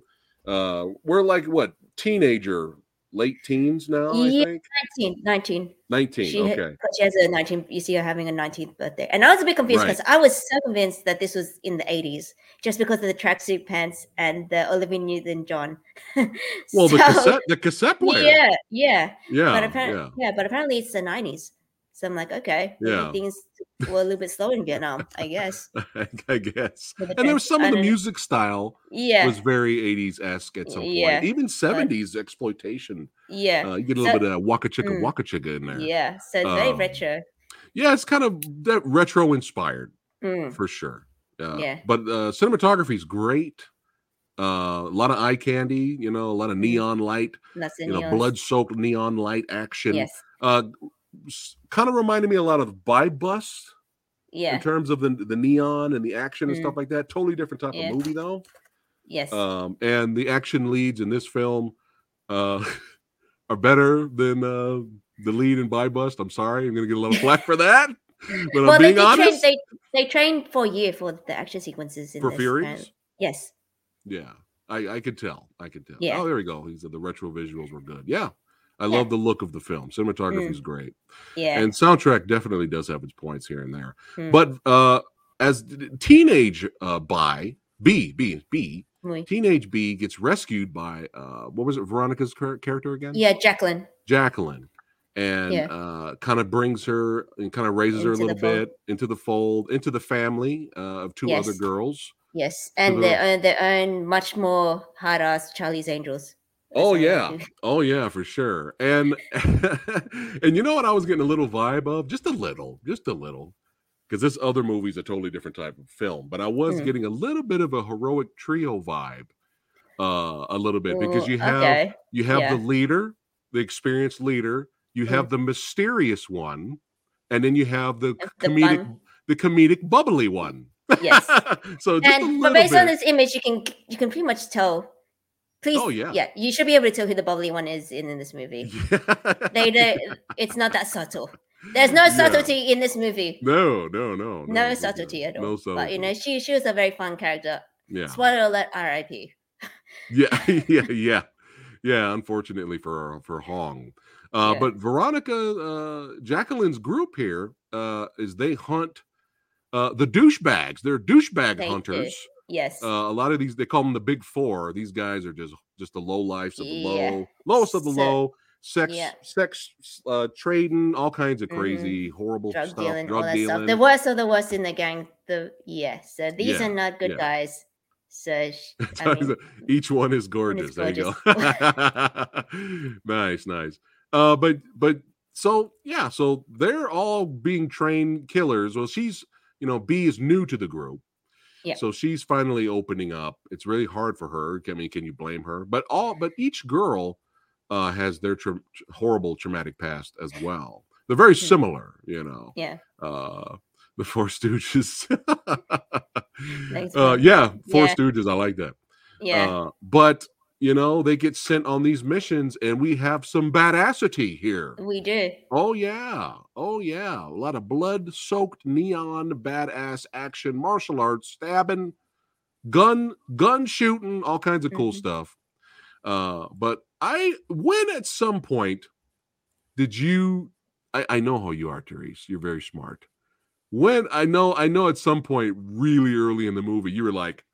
uh we're like what teenager late teens now Yeah, i think? 19 19 19 she, okay. she has a 19 you see her having a 19th birthday. And i was a bit confused Right. because i was so convinced that this was in the 80s just because of the tracksuit pants and the olivia newton-john. Well the cassette the cassette player. yeah yeah. Yeah but apparently yeah. yeah. but apparently it's the 90s so i'm like okay Yeah. things were a little bit slow in vietnam i guess i guess the and there was some of the music style yeah was very 80s-esque at some Yeah, point even 70s exploitation yeah uh you get a little So- bit of waka chicka Mm. waka chicka in there yeah so it's very Um, retro yeah it's kind of that retro inspired Mm, for sure. Uh, Yeah. But uh, cinematography is great. Uh, a lot of eye candy, you know, a lot of Mm. neon light, the you know, blood soaked neon light action. yes Uh, kind of reminded me a lot of BuyBust yeah in terms of the, the neon and the action and Mm. stuff like that. Totally different type Yeah. of movie, though. yes Um, and the action leads in this film uh, are better than uh, the lead in BuyBust. I'm sorry, I'm going to get a little flack for that. But well, I'm they being train. honest. They they trained for year for the action sequences in For this, Furies? apparently. Yes. Yeah, I, I could tell. I could tell. Yeah. Oh, there we go. He said the retro visuals were good. Yeah. I Yeah. love the look of the film. Cinematography is great. Yeah. And soundtrack definitely does have its points here and there. Mm. But uh as teenage uh by B, B, B. Oui. Teenage B gets rescued by uh, what was it? Veronica's character again? Yeah, Jacqueline. Jacqueline, and Yeah. uh, kind of brings her and kind of raises her a little bit into the fold, into the family uh, of two other girls. Yes, and the- they earn they earn much more hard ass Charlie's Angels. That's Oh yeah, oh yeah, for sure. And and you know what I was getting a little vibe of, just a little, just a little, because this other movie's a totally different type of film. But I was Mm. getting a little bit of a heroic trio vibe, uh, a little bit because you have okay. you have yeah. the leader, the experienced leader. You Mm. have the mysterious one, and then you have the, The comedic, fun. the comedic bubbly one. Yes. so and but based bit. on this image, you can you can pretty much tell. Please, Oh, yeah. yeah, you should be able to tell who the bubbly one is in, in this movie. They, they, it's not that subtle. There's no Yeah. subtlety in this movie. no, no, no, No, there's subtlety at all. No But you know, she she was a very fun character. yeah. Spoiler alert, R.I.P. Yeah, yeah, yeah, yeah. Unfortunately for for Hong, uh, Yeah. but Veronica, uh, Jacqueline's group here uh, is they hunt uh, the douchebags. They're douchebag They hunters. Yes. Uh, a lot of these they call them the big four. These guys are just just the low lives of the Yeah. low, lowest of the So- low. Sex, yeah. sex, uh, trading, all kinds of Mhm. crazy, horrible drug stuff. dealing, all drug that dealing. stuff. The worst of the worst in the gang. The yeah. So these Yeah, are not good guys. So I mean, Each one is One gorgeous. There you go. nice, nice. Uh, but but so yeah, so they're all being trained killers. Well, she's you know B is new to the group, Yeah. So she's finally opening up. It's really hard for her. I mean, can you blame her? But all but each girl uh, has their tra- horrible traumatic past as well. They're very Mhm. similar, you know. yeah. Uh, the Four Stooges. Uh, yeah, Four Yeah. Stooges. I like that. Yeah. Uh, but you know, they get sent on these missions, and we have some badassity here. we do. Oh yeah, oh yeah, a lot of blood-soaked neon badass action, martial arts, stabbing, gun, gun shooting, all kinds of cool Mhm. stuff. Uh, but I, when at some point did you? I, I know how you are, Therese. You're very smart. When I know, I know at some point, really early in the movie, you were like,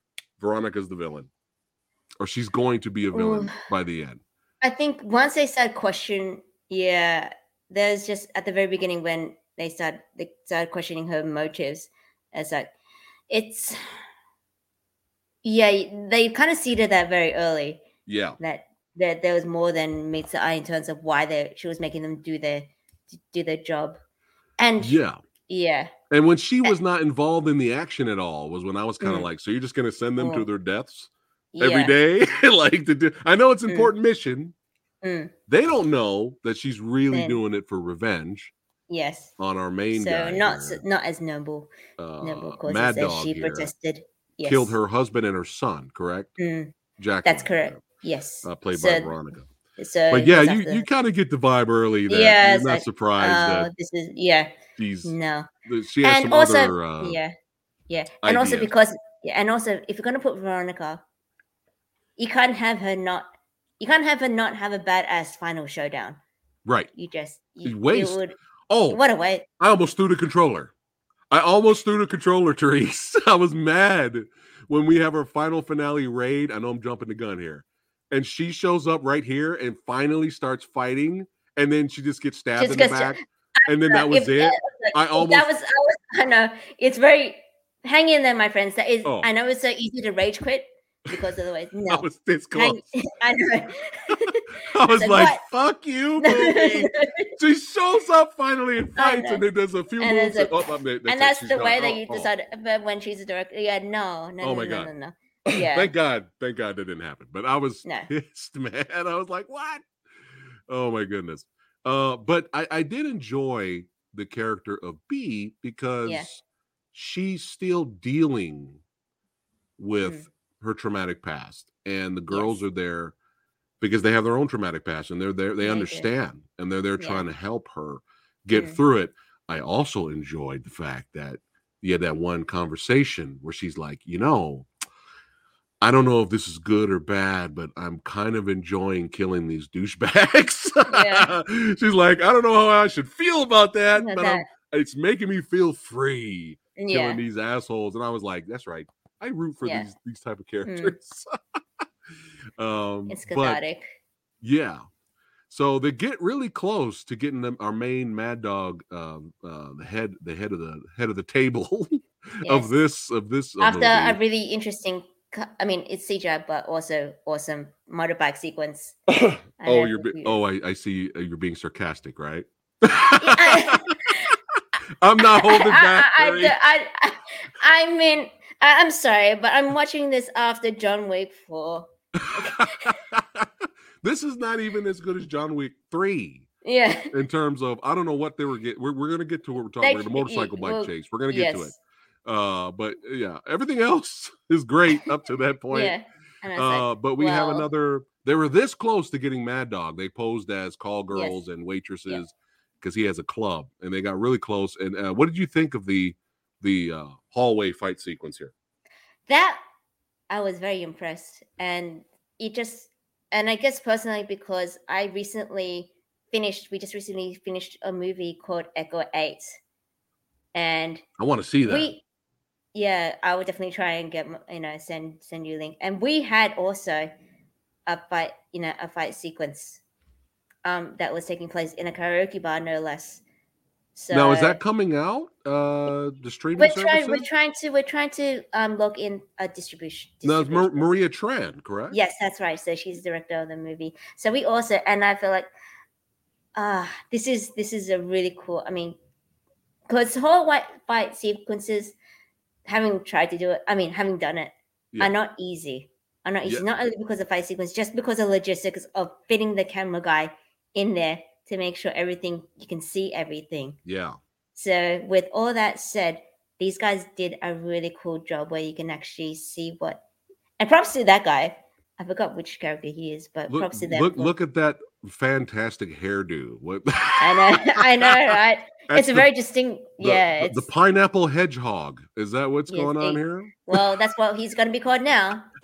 Veronica's the villain, or she's going to be a villain Ooh. by the end. I think once they start question, yeah, there's just at the very beginning when they start they start questioning her motives. As like, it's yeah, they kind of seeded that very early Yeah, that that there was more than meets the eye in terms of why they she was making them do their do their job, and yeah. yeah, And when she was not involved in the action at all, was when I was kind of Mm. like, so you're just going to send them to Mm. their deaths every yeah, day, like to do. I know it's Mm. important mission. Mm. They don't know that she's really Then- doing it for revenge yes. on our main So not here. not as noble noble uh, causes Mad as she here protested. Yes. killed her husband and her son. Correct, Mm, Jack. that's correct. Yes. Uh, played so, by Veronica. So But yeah, you, you kind of get the vibe early that Yeah, you're not like, surprised oh, that this is yeah, she's no, she has and some also other. Uh, yeah, yeah, and also because and also if you're gonna put Veronica, you can't have her not, you can't have her not have a badass final showdown. Right. You just You you, waste. It would, Oh, what a way! I almost threw the controller. I almost threw the controller, Therese. I was mad when we have our final finale raid. I know I'm jumping the gun here. And she shows up right here and finally starts fighting. And then she just gets stabbed Just in the back. And then that was If- it. I almost that was, I was, I know it's very. Hang in there, my friends. That is, Oh. I know it's so easy to rage quit because otherwise, no. I was this close. I know. I was like, like, fuck you, she shows up finally and fights, and then there's a few And moves. oh, I mean, and it. that's the gone. way that Oh, you oh. decide. But when she's a director, yeah, no, no, Oh no, my no, God. no, no, no. Yeah, Thank God. Thank God that didn't happen. But I was pissed, man. I was like, what? Oh my goodness. Uh, but I, I did enjoy the character of B because she's still dealing with her traumatic past. And the girls. Yes. are there because they have their own traumatic past and they're there, they They do. understand and they're there Yeah. trying to help her get Mm. through it. I also enjoyed the fact that you had that one conversation where she's like, you know, I don't know if this is good or bad, but I'm kind of enjoying killing these douchebags. Yeah. she's like, I don't know how I should feel about that, but that- it's making me feel free yeah, killing these assholes. And I was like, that's right. I root for Yeah. these these type of characters. um, It's but cathartic. yeah, so they get really close to getting them our main Mad Dog, um, uh, the head the head of the head of the table of this of this After a really interesting, I mean, it's CGI, but also awesome motorbike sequence. Oh, you're be- oh, I, I see. uh, You're being sarcastic, right? I'm not holding back. I, I, Terry. d- I- I- I mean, I, I'm sorry, but I'm watching this after John Wick 4. this is not even as good as John Wick three Yeah. in terms of I don't know what they were getting. We're, we're gonna get to what we're talking about the motorcycle bike well, chase. We're gonna get to it. Uh, but yeah, everything else is great up to that point. Yeah. And I was Uh, but we have another. They were this close to getting Mad Dog. They posed as call girls and waitresses because he has a club, and they got really close. And uh, what did you think of the the uh, hallway fight sequence here? that I was very impressed. And it just, and I guess personally, because I recently finished, we just recently finished a movie called Echo 8. And I want to see that. we yeah i would definitely try and get you know send send you a link and we had also a fight you know a fight sequence um that was taking place in a karaoke bar no less so now is that coming out? Uh, the streaming we're trying services? we're trying to we're trying to um log in a distribution, Now it's Mar- Maria Tran, correct? Yes, that's right. So she's the director of the movie. So we also, and I feel like, ah, this is this is a really cool. I mean, because whole white fight sequences, having tried to do it, I mean, having done it, Yeah. are not easy. Are not easy. Yeah. Not only because of fight sequence, just because of logistics of fitting the camera guy in there to make sure everything you can see everything. Yeah. So, with all that said, these guys did a really cool job where you can actually see what. And props to that guy. I forgot which character he is, but Look, props to them. look, look at that fantastic hairdo. What? I know, I know, right? That's it's a the- very distinct. the- yeah, the, it's, the pineapple hedgehog. Is that what's Yes, going on here? well, that's what he's going to be called now.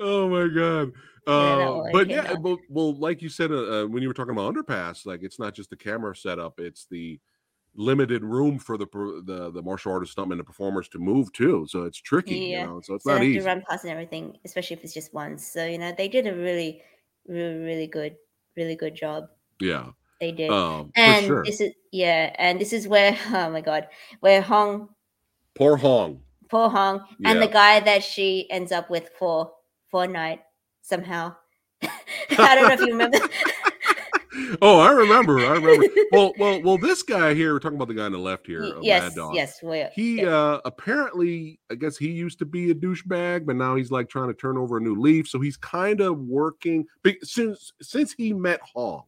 oh my god. Yeah, Uh, but yeah, well, well, like you said, uh, uh, when you were talking about underpass, like it's not just the camera setup; it's the limited room for the the the martial artist stuntmen, the performers to move too. So it's tricky, Yeah. you know. So it's So not easy. to run past and everything, especially if it's just once. So you know, they did a really, really, really good, really good job. Yeah, They did. um, and for sure. this is yeah, and this is where oh my god, where Hong Poor Hong. poor Hong and the guy that she ends up with for for night somehow. I don't know if you remember. oh, I remember. I remember. well, well, well. This guy here, we're talking about the guy on the left here, yes, yes, where He yeah. uh apparently, I guess he used to be a douchebag, but now he's like trying to turn over a new leaf. So he's kind of working since since he met Hong.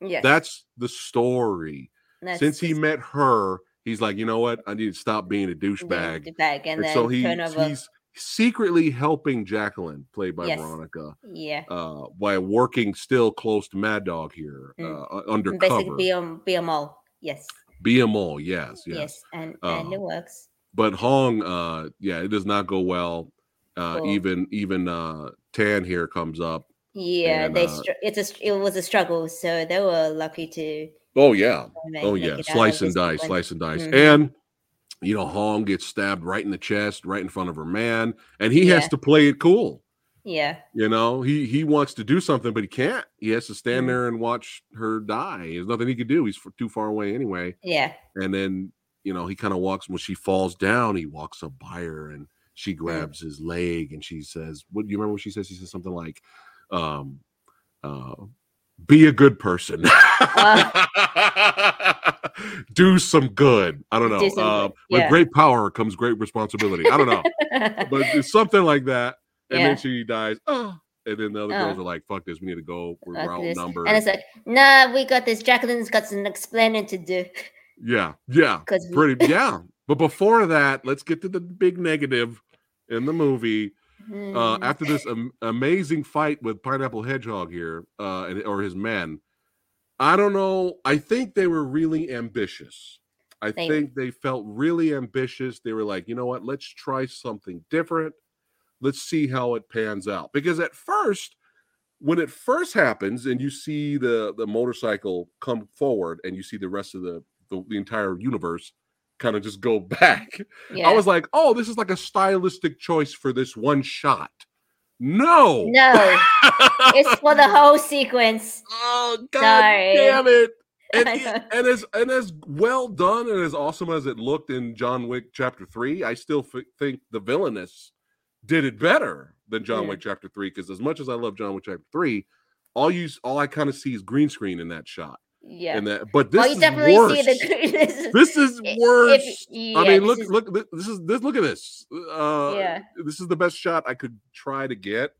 yes, That's the story. that's since he met her, he's like, you know what? I need to stop being a douchebag. bag and, And then so he turn over. he's secretly helping Jacqueline, played by Yes. Veronica, yeah, uh, by working still close to Mad Dog here, Mm. uh, and undercover. basically be a be a mole. Yes, BMO, yes, yes. yes, and and Uh, it works. But Hong, uh, yeah, it does not go well. Uh, Cool. Even even uh, Tan here comes up. Yeah, and, they uh, str- it's a it was a struggle, so they were lucky to. Oh yeah, make, oh yeah, it out slice and dice, slice and dice, and you know Hong gets stabbed right in the chest, right in front of her man, and he has to play it cool. Yeah, You know, he he wants to do something, but he can't. He has to stand Mhm. there and watch her die. There's nothing he could do. He's too far away anyway. yeah, And then you know he kind of walks when she falls down. He walks up by her and she grabs his leg and she says, "What do you remember what she says?" She says something like, um, uh, "Be a good person." do some good. I don't know. Do Uh, good, With great power comes great responsibility. I don't know, but it's something like that. And Yeah. then she dies. Oh, and then the other girls Oh. are like, "Fuck this, we need to go. We're, we're this. outnumbered." and it's like, nah, we got this. Jacqueline's got some explaining to do yeah, yeah, because pretty, yeah. But before that, let's get to the big negative in the movie. Mm-hmm. Uh, after this am- amazing fight with Pineapple Hedgehog here, uh, and, or his men, I don't know. I think they were really ambitious. I They- think they felt really ambitious. They were like, you know what? Let's try something different. Let's see how it pans out. Because at first, when it first happens, and you see the the motorcycle come forward, and you see the rest of the the, the entire universe kind of just go back. Yeah. I was like, oh, this is like a stylistic choice for this one shot. No, no, it's for the whole sequence. oh god Sorry. damn it. And, I it- know. and as and as well done and as awesome as it looked in John Wick Chapter Three, I still f- think the villainess did it better than John. Wick Chapter Three. Because as much as I love John Wick Chapter Three, all you all I kind of see is green screen in that shot. Yeah. And that, but this well, you is definitely worse. see the. this is- this is worse. if- I mean, look, is- look, this is this. Look at this. Uh, Yeah. this is the best shot I could try to get.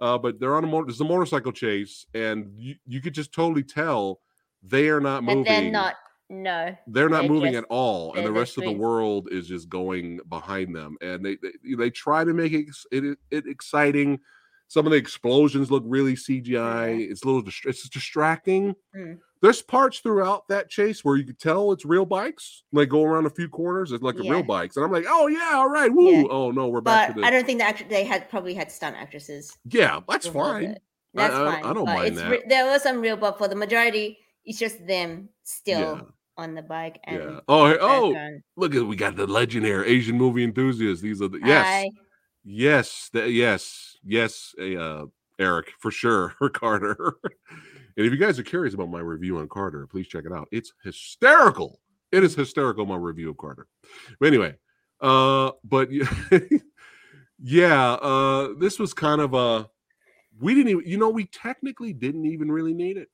Uh, but they're on a motor. There's a motorcycle chase, and you, you could just totally tell they are not moving. And they're not. No. They're not they're moving just- at all, and the the rest of the world is just going behind them. And they they, they try to make it, it it exciting. Some of the explosions look really CGI. It's a little dist- it's distracting. Mm. There's parts throughout that chase where you could tell it's real bikes. Like go around a few corners, it's like a Yeah. real bikes, and I'm like, oh yeah, all right, woo. Yeah. Oh no, we're back But to the I don't think that actr- they had probably had stunt actresses. yeah. That's fine. That's I- fine. I don't but mind that. re- there was some real, but for the majority, it's just them still Yeah. on the bike and Yeah. Oh, oh, background. look at we got the legendary Asian movie enthusiasts. These are the yes. I- Yes, th- yes, yes, uh, Eric, for sure, for Carter. And if you guys are curious about my review on Carter, please check it out. It's hysterical. It is hysterical, my review of Carter. But anyway, uh, but yeah, uh, this was kind of a we didn't even, you know, we technically didn't even really need it.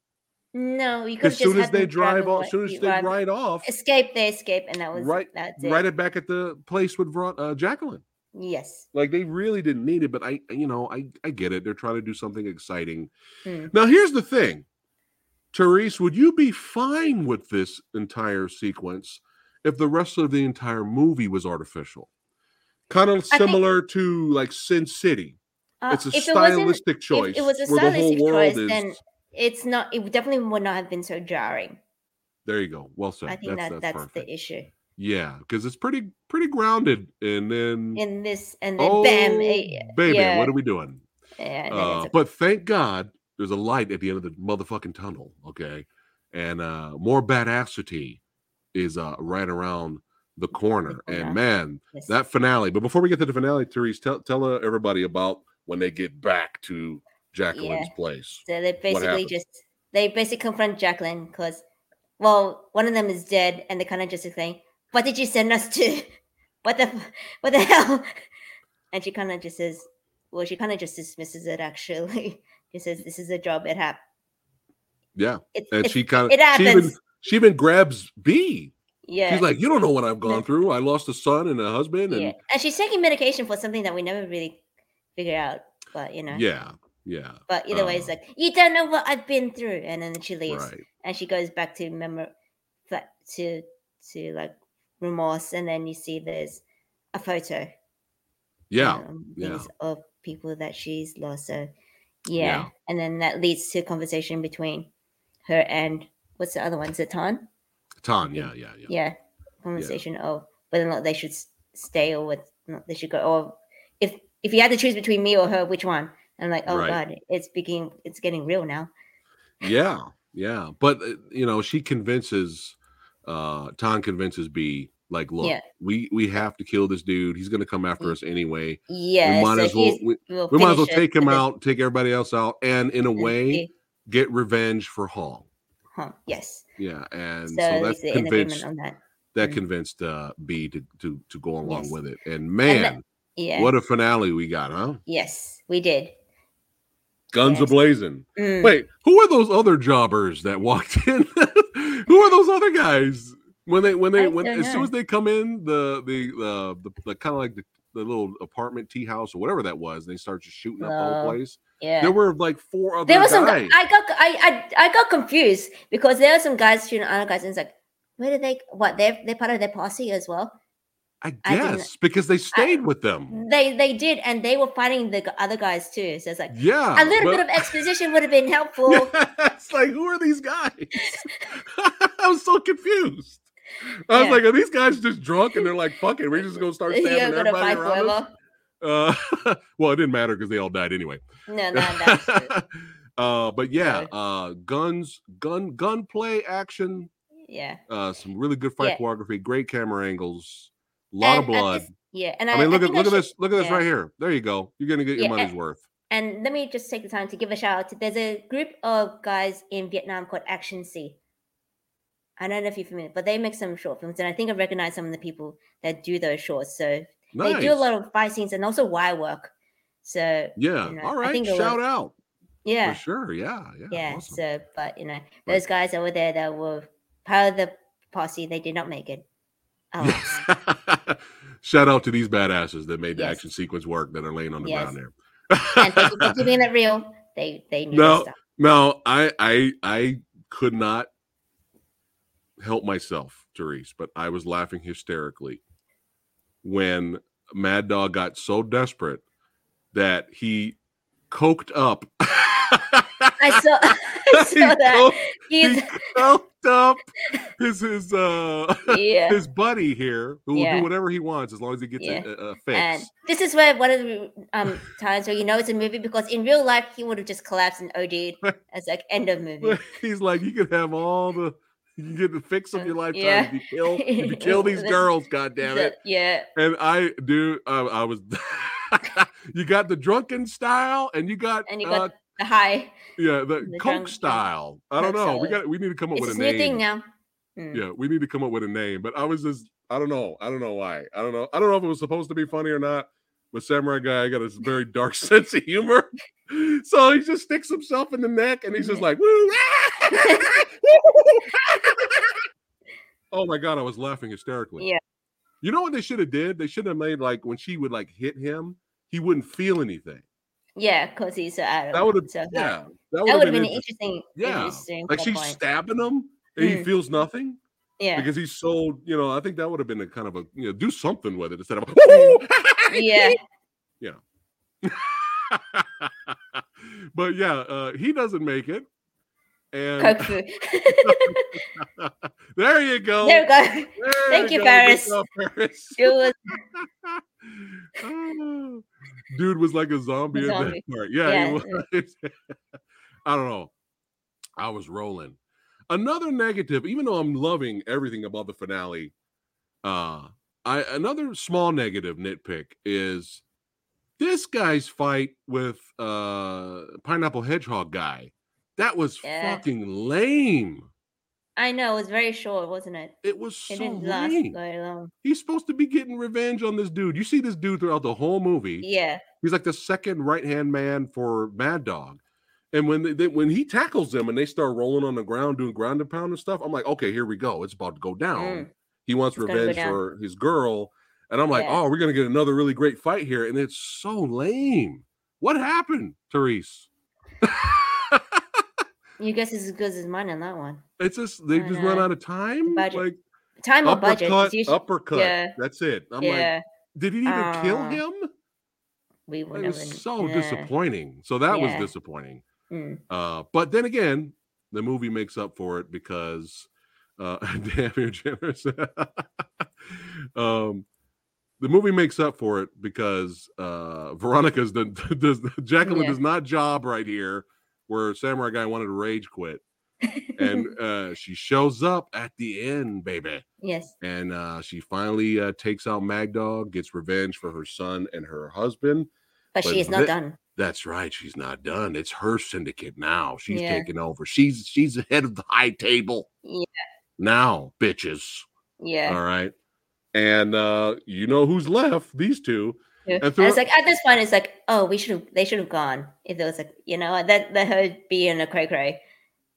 no, you could As soon as they drive off, as soon as they ride off, escape, they escape, and that was Right- That's it. right it back at the place with uh, Jacqueline. yes. Like they really didn't need it, but I, you know, I, I get it. They're trying to do something exciting. Hmm. Now, here's the thing, Therese, would you be fine with this entire sequence if the rest of the entire movie was artificial? Kind of think- similar to like Sin City. Uh, It's a if it stylistic choice If it was a the stylistic world choice, is. then it's not. It definitely would not have been so jarring. There you go. Well said. I think that's that that's, that's, the issue Yeah, because it's pretty pretty grounded, and then in this, and then oh bam, eh, baby, yeah, what are we doing? yeah, Uh, but thank God there's a light at the end of the motherfucking tunnel. Okay. And uh more badassity is uh right around the corner. corner. And man, yes. that finale. But before we get to the finale, Therese, tell tell uh, everybody about when they get back to Jacqueline's place. So they basically just they basically confront Jacqueline because, well, one of them is dead, and they kind of just saying, "What did you send us to? What the what the hell?" And she kind of just says, "Well, she kind of just dismisses it. Actually, she says this is a job. It happens." Yeah. And she kind of it she even happens. she even grabs B. yeah, She's like, You don't know what I've gone through. I lost a son and a husband. And yeah, and she's taking medication for something that we never really figure out. But you know, yeah, yeah. But either way, it's Uh, like you don't know what I've been through, and then she leaves. Right. and she goes back to memor fa- to to like remorse and then you see there's a photo Yeah. um, yeah. of people that she's lost so yeah. Yeah. and then that leads to a conversation between her and what's the other one is it Tan? Ton, yeah, yeah, yeah. yeah conversation of whether or not they should stay or what they should go or if if you had to choose between me or her which one i'm like oh Right. god it's beginning it's getting real now yeah yeah but uh, you know she convinces uh Tan convinces b like look Yeah. we we have to kill this dude he's gonna come after us anyway yeah we might so as well we, we'll we might as well take him out take everybody else out and in a way get revenge for Hall. Huh, yes. yeah and So, so, at that least they're in agreement convinced on that. that Mm. convinced uh b to to to go along Yes. with it and man that- Yeah. what a finale we got huh yes, we did. guns Yes. ablazing Mm, Wait, who are those other jobbers that walked in? who are those other guys? When they when they I when as soon as they come in, the the uh, the, the kind of like the, the little apartment tea house or whatever that was, they start just shooting up the whole Oh, place. yeah. There were like four other there was some. guys. I got. I, I. I got confused because there were some guys shooting other guys, and it's like, where did they? What? They're they're part of their posse as well. I I guess because they stayed with them. They they did, and they were fighting the other guys too. So it's like Yeah, a little but- bit of exposition would have been helpful. it's like who are these guys? I was so confused. I was Yeah. like, are these guys just drunk and they're like, fuck it, we're just gonna start stabbing everybody around us? Uh, well, it didn't matter because they all died anyway. No, no, that's true. uh, but yeah, uh, guns, gun, gunplay, action. Yeah. Uh, some really good fight Yeah. choreography, great camera angles, a lot of And at blood. yeah, and I, I mean, look at I look at should- this. Look at this right here. There you go. You're gonna get your money's and- worth. And let me just take the time to give a shout out to there's a group of guys in Vietnam called Action C. I don't know if you're familiar, but they make some short films, and I think I recognize some of the people that do those shorts. So Nice. they do a lot of fight scenes and also wire work. So Yeah. you know, All think Shout was- out. yeah, For sure. Yeah. Yeah. yeah. awesome. So, but you know, those guys over there that were part of the posse, they did not make it. Alas. Oh. Shout out to these badasses that made the Yes. action sequence work that are laying on the Yes. ground there. and thank you for keeping it real. They they knew No. stuff. No, I I I could not help myself, Therese, but I was laughing hysterically when Mad Dog got so desperate that he coked up. I saw I He that. coked- He's he coked up his his uh yeah. his buddy here who will do whatever he wants as long as he gets Yeah. a, a, a fix. And this is where one of the um times where you know it's a movie because in real life he would have just collapsed and OD'd as like end of movie. He's like, you can have all the you get the fix of your lifetime Yeah. if you kill if you kill these girls, god damn it. yeah. And I do uh, I was you got the drunken style and you got, And you uh, got the high. yeah the, the coke style. I don't know. We got we need to come up It's with a new name. thing now. Mm. Yeah, we need to come up with a name. But I was just I don't know. I don't know why. I don't know. I don't know if it was supposed to be funny or not. But Samurai Guy I got a very dark sense of humor. So he just sticks himself in the neck and he's just like, woo. oh my god, I was laughing hysterically. Yeah. You know what they should have did? They should have made like when she would like hit him, he wouldn't feel anything. Yeah, because he's out of That would have so yeah. That That would have been been, interesting. interesting. Yeah, interesting Like she's point. stabbing him and he Mm. feels nothing Yeah. because he's so you know. I think that would have been a kind of a you know do something with it instead of yeah. Yeah. but yeah, uh, he doesn't make it, and there you go. there you go. There Thank you, go. Paris. Was Oh, Dude was like a zombie, A zombie. that part. Yeah, Yeah, he was. I don't know. I was rolling. Another negative, even though I'm loving everything about the finale, uh, I another small negative nitpick is this guy's fight with uh pineapple hedgehog guy. That was Yeah. fucking lame. I know it was very short, wasn't it? It was It so didn't last lame. very long. He's supposed to be getting revenge on this dude. You see this dude throughout the whole movie. Yeah. He's like the second right hand man for Mad Dog. And when they, they- when he tackles them and they start rolling on the ground doing ground and pound and stuff, I'm like, okay, here we go. It's about to go down. Mm. He wants It's revenge for his girl, and I'm like, Yeah. oh, we're gonna get another really great fight here, and it's so lame. What happened, Therese? You guess it's as good as mine on that one. it's just they just run out of time. Budget. Like Time or budget. uppercut, it's usually- uppercut. yeah. That's it. I'm like, did he even kill Uh, him? we would It never. was so yeah. disappointing. So that Yeah. was disappointing. Mm. Uh, but then again, the movie makes up for it because uh damn you're generous. um the movie makes up for it because uh Veronica's the does Jacqueline Yeah. does not job right here where Samurai Guy wanted to rage quit. And uh she shows up at the end, baby. yes. And uh she finally uh takes out Mad Dog, gets revenge for her son and her husband. But, but she is not thi- done. That's right. She's not done. It's her syndicate now. She's Yeah. taking over. She's she's the head of the high table. Yeah. Now, bitches. Yeah. All right. And uh you know who's left? These two. Yeah. And And it's like at this point, it's like, oh, we should have, they should have gone if there was like, you know, that that her be in a cray cray.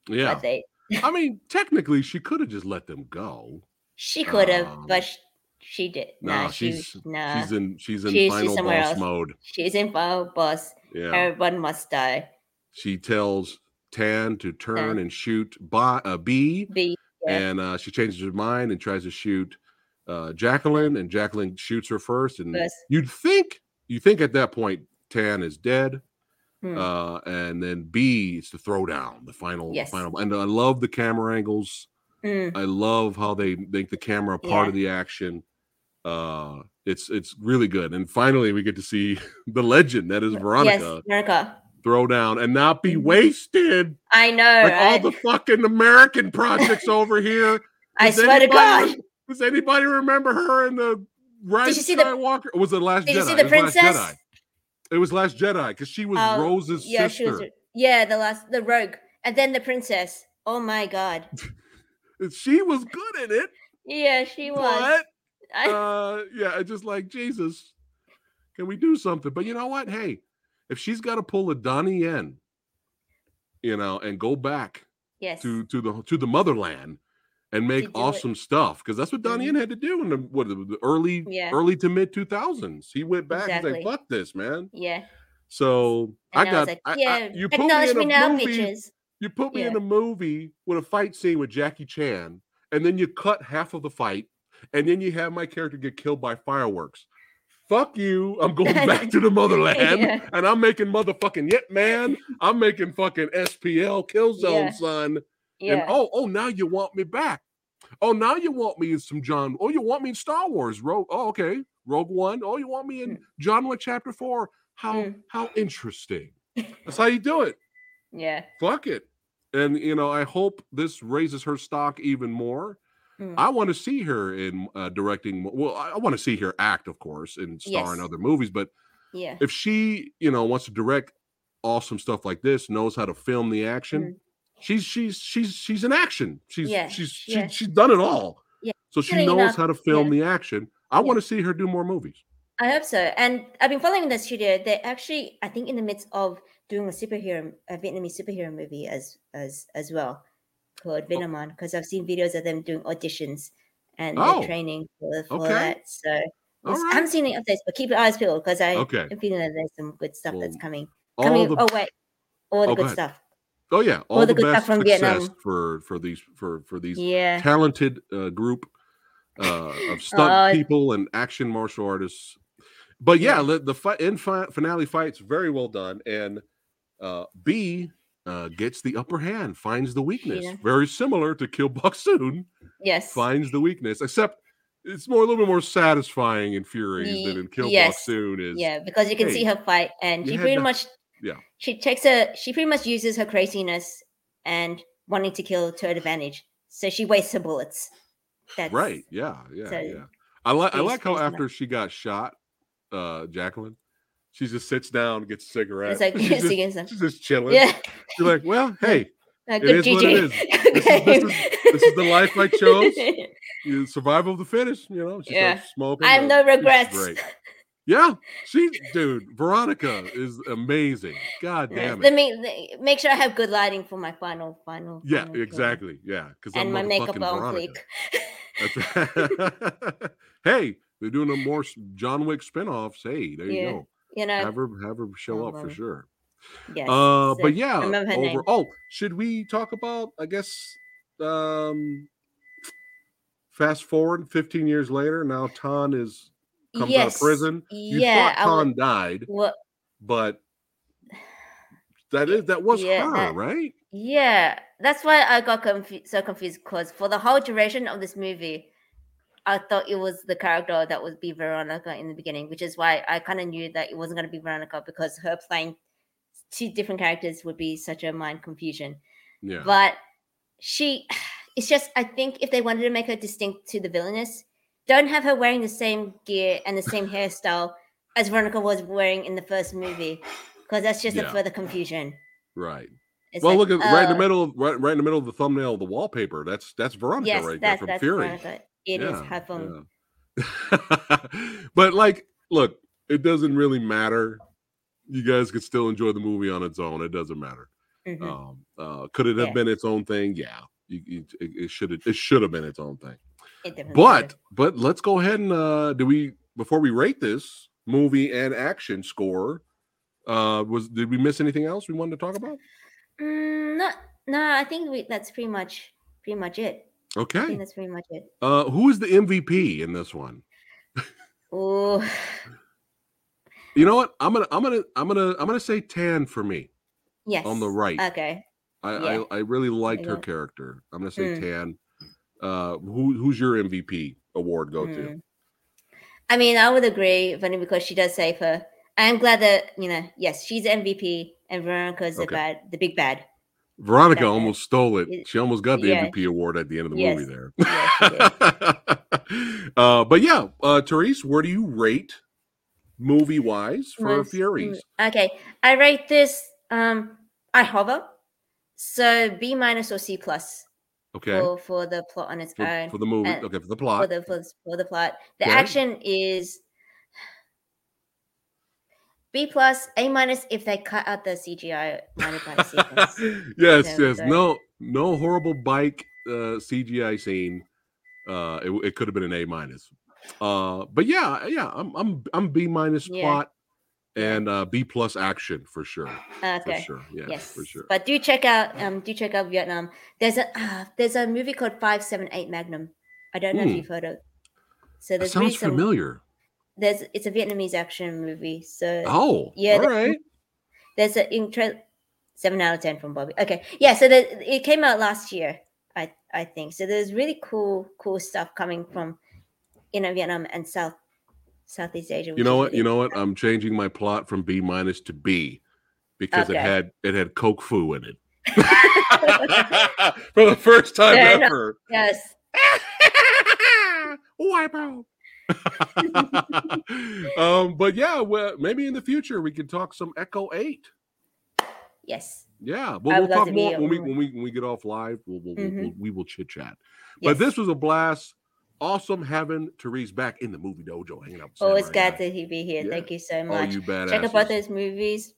Yeah. They, I mean, technically, she could have just let them go. she could have, Um, but she, she did. No, Nah, she's she, nah, she's in she's in She's- she's final somewhere boss else. mode. she's in final boss. Yeah. Everyone must die. She tells Tan to turn Tan. and shoot Bi- uh, bee. Be Yeah. And uh, she changes her mind and tries to shoot uh, Jacqueline, and Jacqueline shoots her first. And First. you'd think you think at that point Tan is dead, Hmm. uh, and then B is the throwdown, the final, Yes. final. And I love the camera angles. Mm, I love how they make the camera part of the action. Uh, it's it's really good. And finally, we get to see the legend that is Veronica Yes, Veronica. Throw down and not be Mhm. wasted I know. like all right? the fucking American projects over here. I Does swear to anybody- God. Does anybody remember her in the Rise you see the- Skywalker? Or was it Last Did Jedi? you see the princess? It was Last Jedi because she was Oh, Rose's yeah, sister. she was. Yeah, the last, the rogue, and then the princess. Oh my God. She was good in it. Yeah, she was. But I, uh, yeah, just like Jesus. Can we do something? But you know what? Hey, if she's got to pull a Donnie Yen, you know, and go back yes. to to the to the motherland and make do it. awesome stuff because that's what Donnie Mhm. Yen had to do in the what the early Yeah. early to mid two thousands. He went back and Exactly. said, "Fuck this, man." Yeah. So And I I, got like, I- I- yeah, you put me in a now, movie bitches. you put me in a movie with a fight scene with Jackie Chan, and then you cut half of the fight, and then you have my character get killed by fireworks. Fuck you. I'm going back to the motherland Yeah. and I'm making motherfucking Ip Man. I'm making fucking SPL Killzone, Yeah. son. And Yeah. oh, oh, now you want me back. Oh, now you want me in some John. Oh, you want me in Star Wars. Rogue. Oh, okay. Rogue One. Oh, you want me in John Wick Chapter Four. How Mm. how interesting. That's how you do it yeah. fuck it. And you know, I hope this raises her stock even more. Mm. I want to see her in uh, directing. Well, I, want to see her act, of course, and star in other movies. But Yeah. if she, you know, wants to direct awesome stuff like this, knows how to film the action, Mm. she's she's she's she's in action. She's Yeah, she's she, yeah. she's done it all. Yeah. So she knows enough, how to film the action. I want to see her do more movies. I hope so. And I've been following the studio. They're actually, I think, in the midst of doing a superhero, a Vietnamese superhero movie as as as well, called Oh. Vinamon. Because I've seen videos of them doing auditions and Oh, training for, for okay. that. So All it's- I right. haven't seen any updates, but keep your eyes peeled because I Okay. am feeling that there's some good stuff that's coming. Coming. the oh wait, all the Oh, good ahead. stuff. oh yeah, all, all the, the good best stuff from Vietnam. for for these for for these Yeah. talented uh, group uh, of stunt Uh, people and action martial artists. But yeah, Yeah. the, the fight in fi- finale fights very well done, and uh, B uh, gets the upper hand, finds the weakness, Yeah. very similar to Kill Boksoon, Yes. finds the weakness, except it's more a little bit more satisfying in Furies than in Kill Buck yes. Soon is. Yeah, because you can see her fight, and she pretty to- much, yeah. she takes her, she pretty much uses her craziness and wanting to kill to her advantage. So she wastes her bullets. That's Right. Yeah. Yeah. so yeah. I like I like how after she got shot, uh, Jacqueline, she just sits down, gets a cigarette. It's like she's, just, she's just chilling. Yeah, She's like, well, hey, uh, It is what it is. This is- this game. this is the life I chose. you survival of the fittest, you know. She Yeah. smoking. I have no regrets. Great. Yeah, she, dude, Veronica is amazing. God damn Let me make sure I have good lighting for my final, final. Yeah, final exactly. Yeah, because I'm And my makeup on fleek. Hey, they're doing a more John Wick spin-offs. Hey, there you go. You know, Have her have her show Oh, up for sure. Yes. Uh, but yeah, I remember her over. Oh, should we talk about? I guess. Um, fast forward 15 years later. Now Tan is comes out of prison. You Yeah, thought would- Tan died, Well, but that is that was Yeah, her, that- right? Yeah, that's why I got confu- so confused because for the whole duration of this movie, I thought it was the character that would be Veronica in the beginning, which is why I kind of knew that it wasn't going to be Veronica because her playing two different characters would be such a mind confusion. Yeah. But she, it's just, I think if they wanted to make her distinct to the villainess, don't have her wearing the same gear and the same hairstyle as Veronica was wearing in the first movie because that's just Yeah. a further confusion. right. It's well, like, look at right in the oh, middle of right, right in the middle of the thumbnail of the wallpaper. That's that's Veronica Yes, right there that's from that's Fury. Veronica. It is her phone. yeah. but like, look, it doesn't really matter. You guys could still enjoy the movie on its own. It doesn't matter. Mhm. Um, uh, could it have Yeah. been its own thing? Yeah, you, you, it, it should have. It should have been its own thing. It But should. but let's go ahead and uh, do we before we rate this movie and action score. Uh, was did we miss anything else we wanted to talk about? Mm, no, no, I think we, that's pretty much pretty much it. Okay. that's pretty much it. Uh, who is the MVP in this one? Oh, You know what? I'm gonna I'm gonna I'm gonna I'm gonna say Tan for me yes. on the right. Okay. I, Yeah. I I really liked her character. I'm gonna say Mm. Tan. Uh, who who's your MVP award go to? Mm. I mean, I would agree, funny because she does save her. I'm glad that you know, yes, she's MVP and Veronica's the bad, the big bad. Veronica That- almost stole it. it- She almost got the yeah. MVP award at the end of the Yes. movie there. Yes, uh, but yeah, uh, Therese, where do you rate movie wise for Furies? Okay, I rate this. Um, I hover, so B minus or C plus Okay, for for the plot on its for, own. for the movie. and- okay, for the plot. for the for, for the plot. The Okay. action is B plus, A minus if they cut out the CGI minus sequence. yes, Yeah, yes. sorry. No, no horrible bike uh, CGI scene. Uh, it, it could have been an A minus. Uh, but yeah, yeah, I'm I'm I'm B minus Yeah. plot and uh, B plus action for sure, for Okay. sure. Yeah, Yes, for sure. but do check out um do check out Vietnam. There's a uh, there's a movie called Five Seven Eight Magnum. I don't know Hmm. if you've heard of. So there's really sounds some, familiar. there's it's a Vietnamese action movie. So Oh, yeah, all the- right. there's a intro seven out of ten from Bobby. Okay, yeah. So the, it came out last year, I I think. So there's really cool cool stuff coming from know Vietnam and South Southeast Asia. You know what? You know what? I'm changing my plot from B minus to B because it had it had Coke Fu in it. For the first time Fair enough. ever. yes. Wipe out. um, but yeah, well, maybe in the future we can talk some Echo Eight. Yes. Yeah, I well, talk more when we when we when we get off live. We'll, we'll, Mhm. we'll we will chit chat. yes. But this was a blast. Awesome having Therese back in the movie dojo, hanging out. Always Samurai glad to he be here. Yeah. Thank you so All much. you badass. Check out both those movies.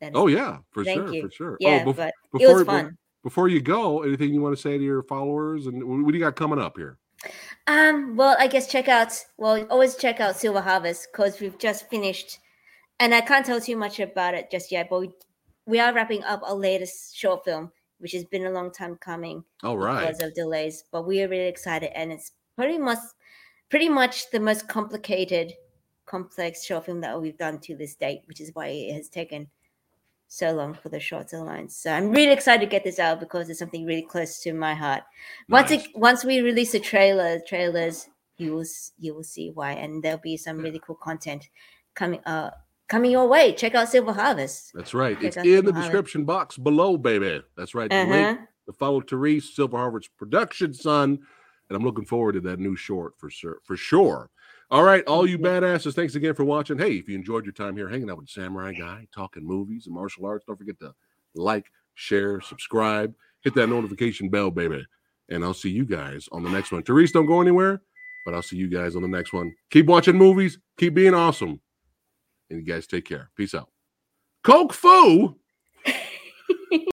That Oh yeah, for Thank sure, you. for sure. yeah, oh, bef- but it before was fun. before you go, anything you want to say to your followers and what do you got coming up here? Um, well, I guess check out well, always check out Silver Harvest because we've just finished, and I can't tell too much about it just yet. But we, we are wrapping up our latest short film, which has been a long time coming All right. because of delays. But we are really excited, and it's pretty much, pretty much the most complicated, complex short film that we've done to this date, which is why it has taken so long for the shorts alone. So I'm really excited to get this out because it's something really close to my heart. Once Nice. it once we release the trailer, trailers, you will you will see why, and there'll be some really cool content coming uh coming your way. Check out Silver Harvest. That's right. Check It's in the Silver Harvest. description box below, baby. That's right. The Uh link huh. to follow Therese Silver Harvest production son. And I'm looking forward to that new short for sure. For sure. All right, all you badasses, thanks again for watching. Hey, if you enjoyed your time here hanging out with Samurai Guy, talking movies and martial arts, don't forget to like, share, subscribe, hit that notification bell, baby. And I'll see you guys on the next one. Therese, don't go anywhere, but I'll see you guys on the next one. Keep watching movies, keep being awesome. And you guys take care. Peace out. Coke Fu.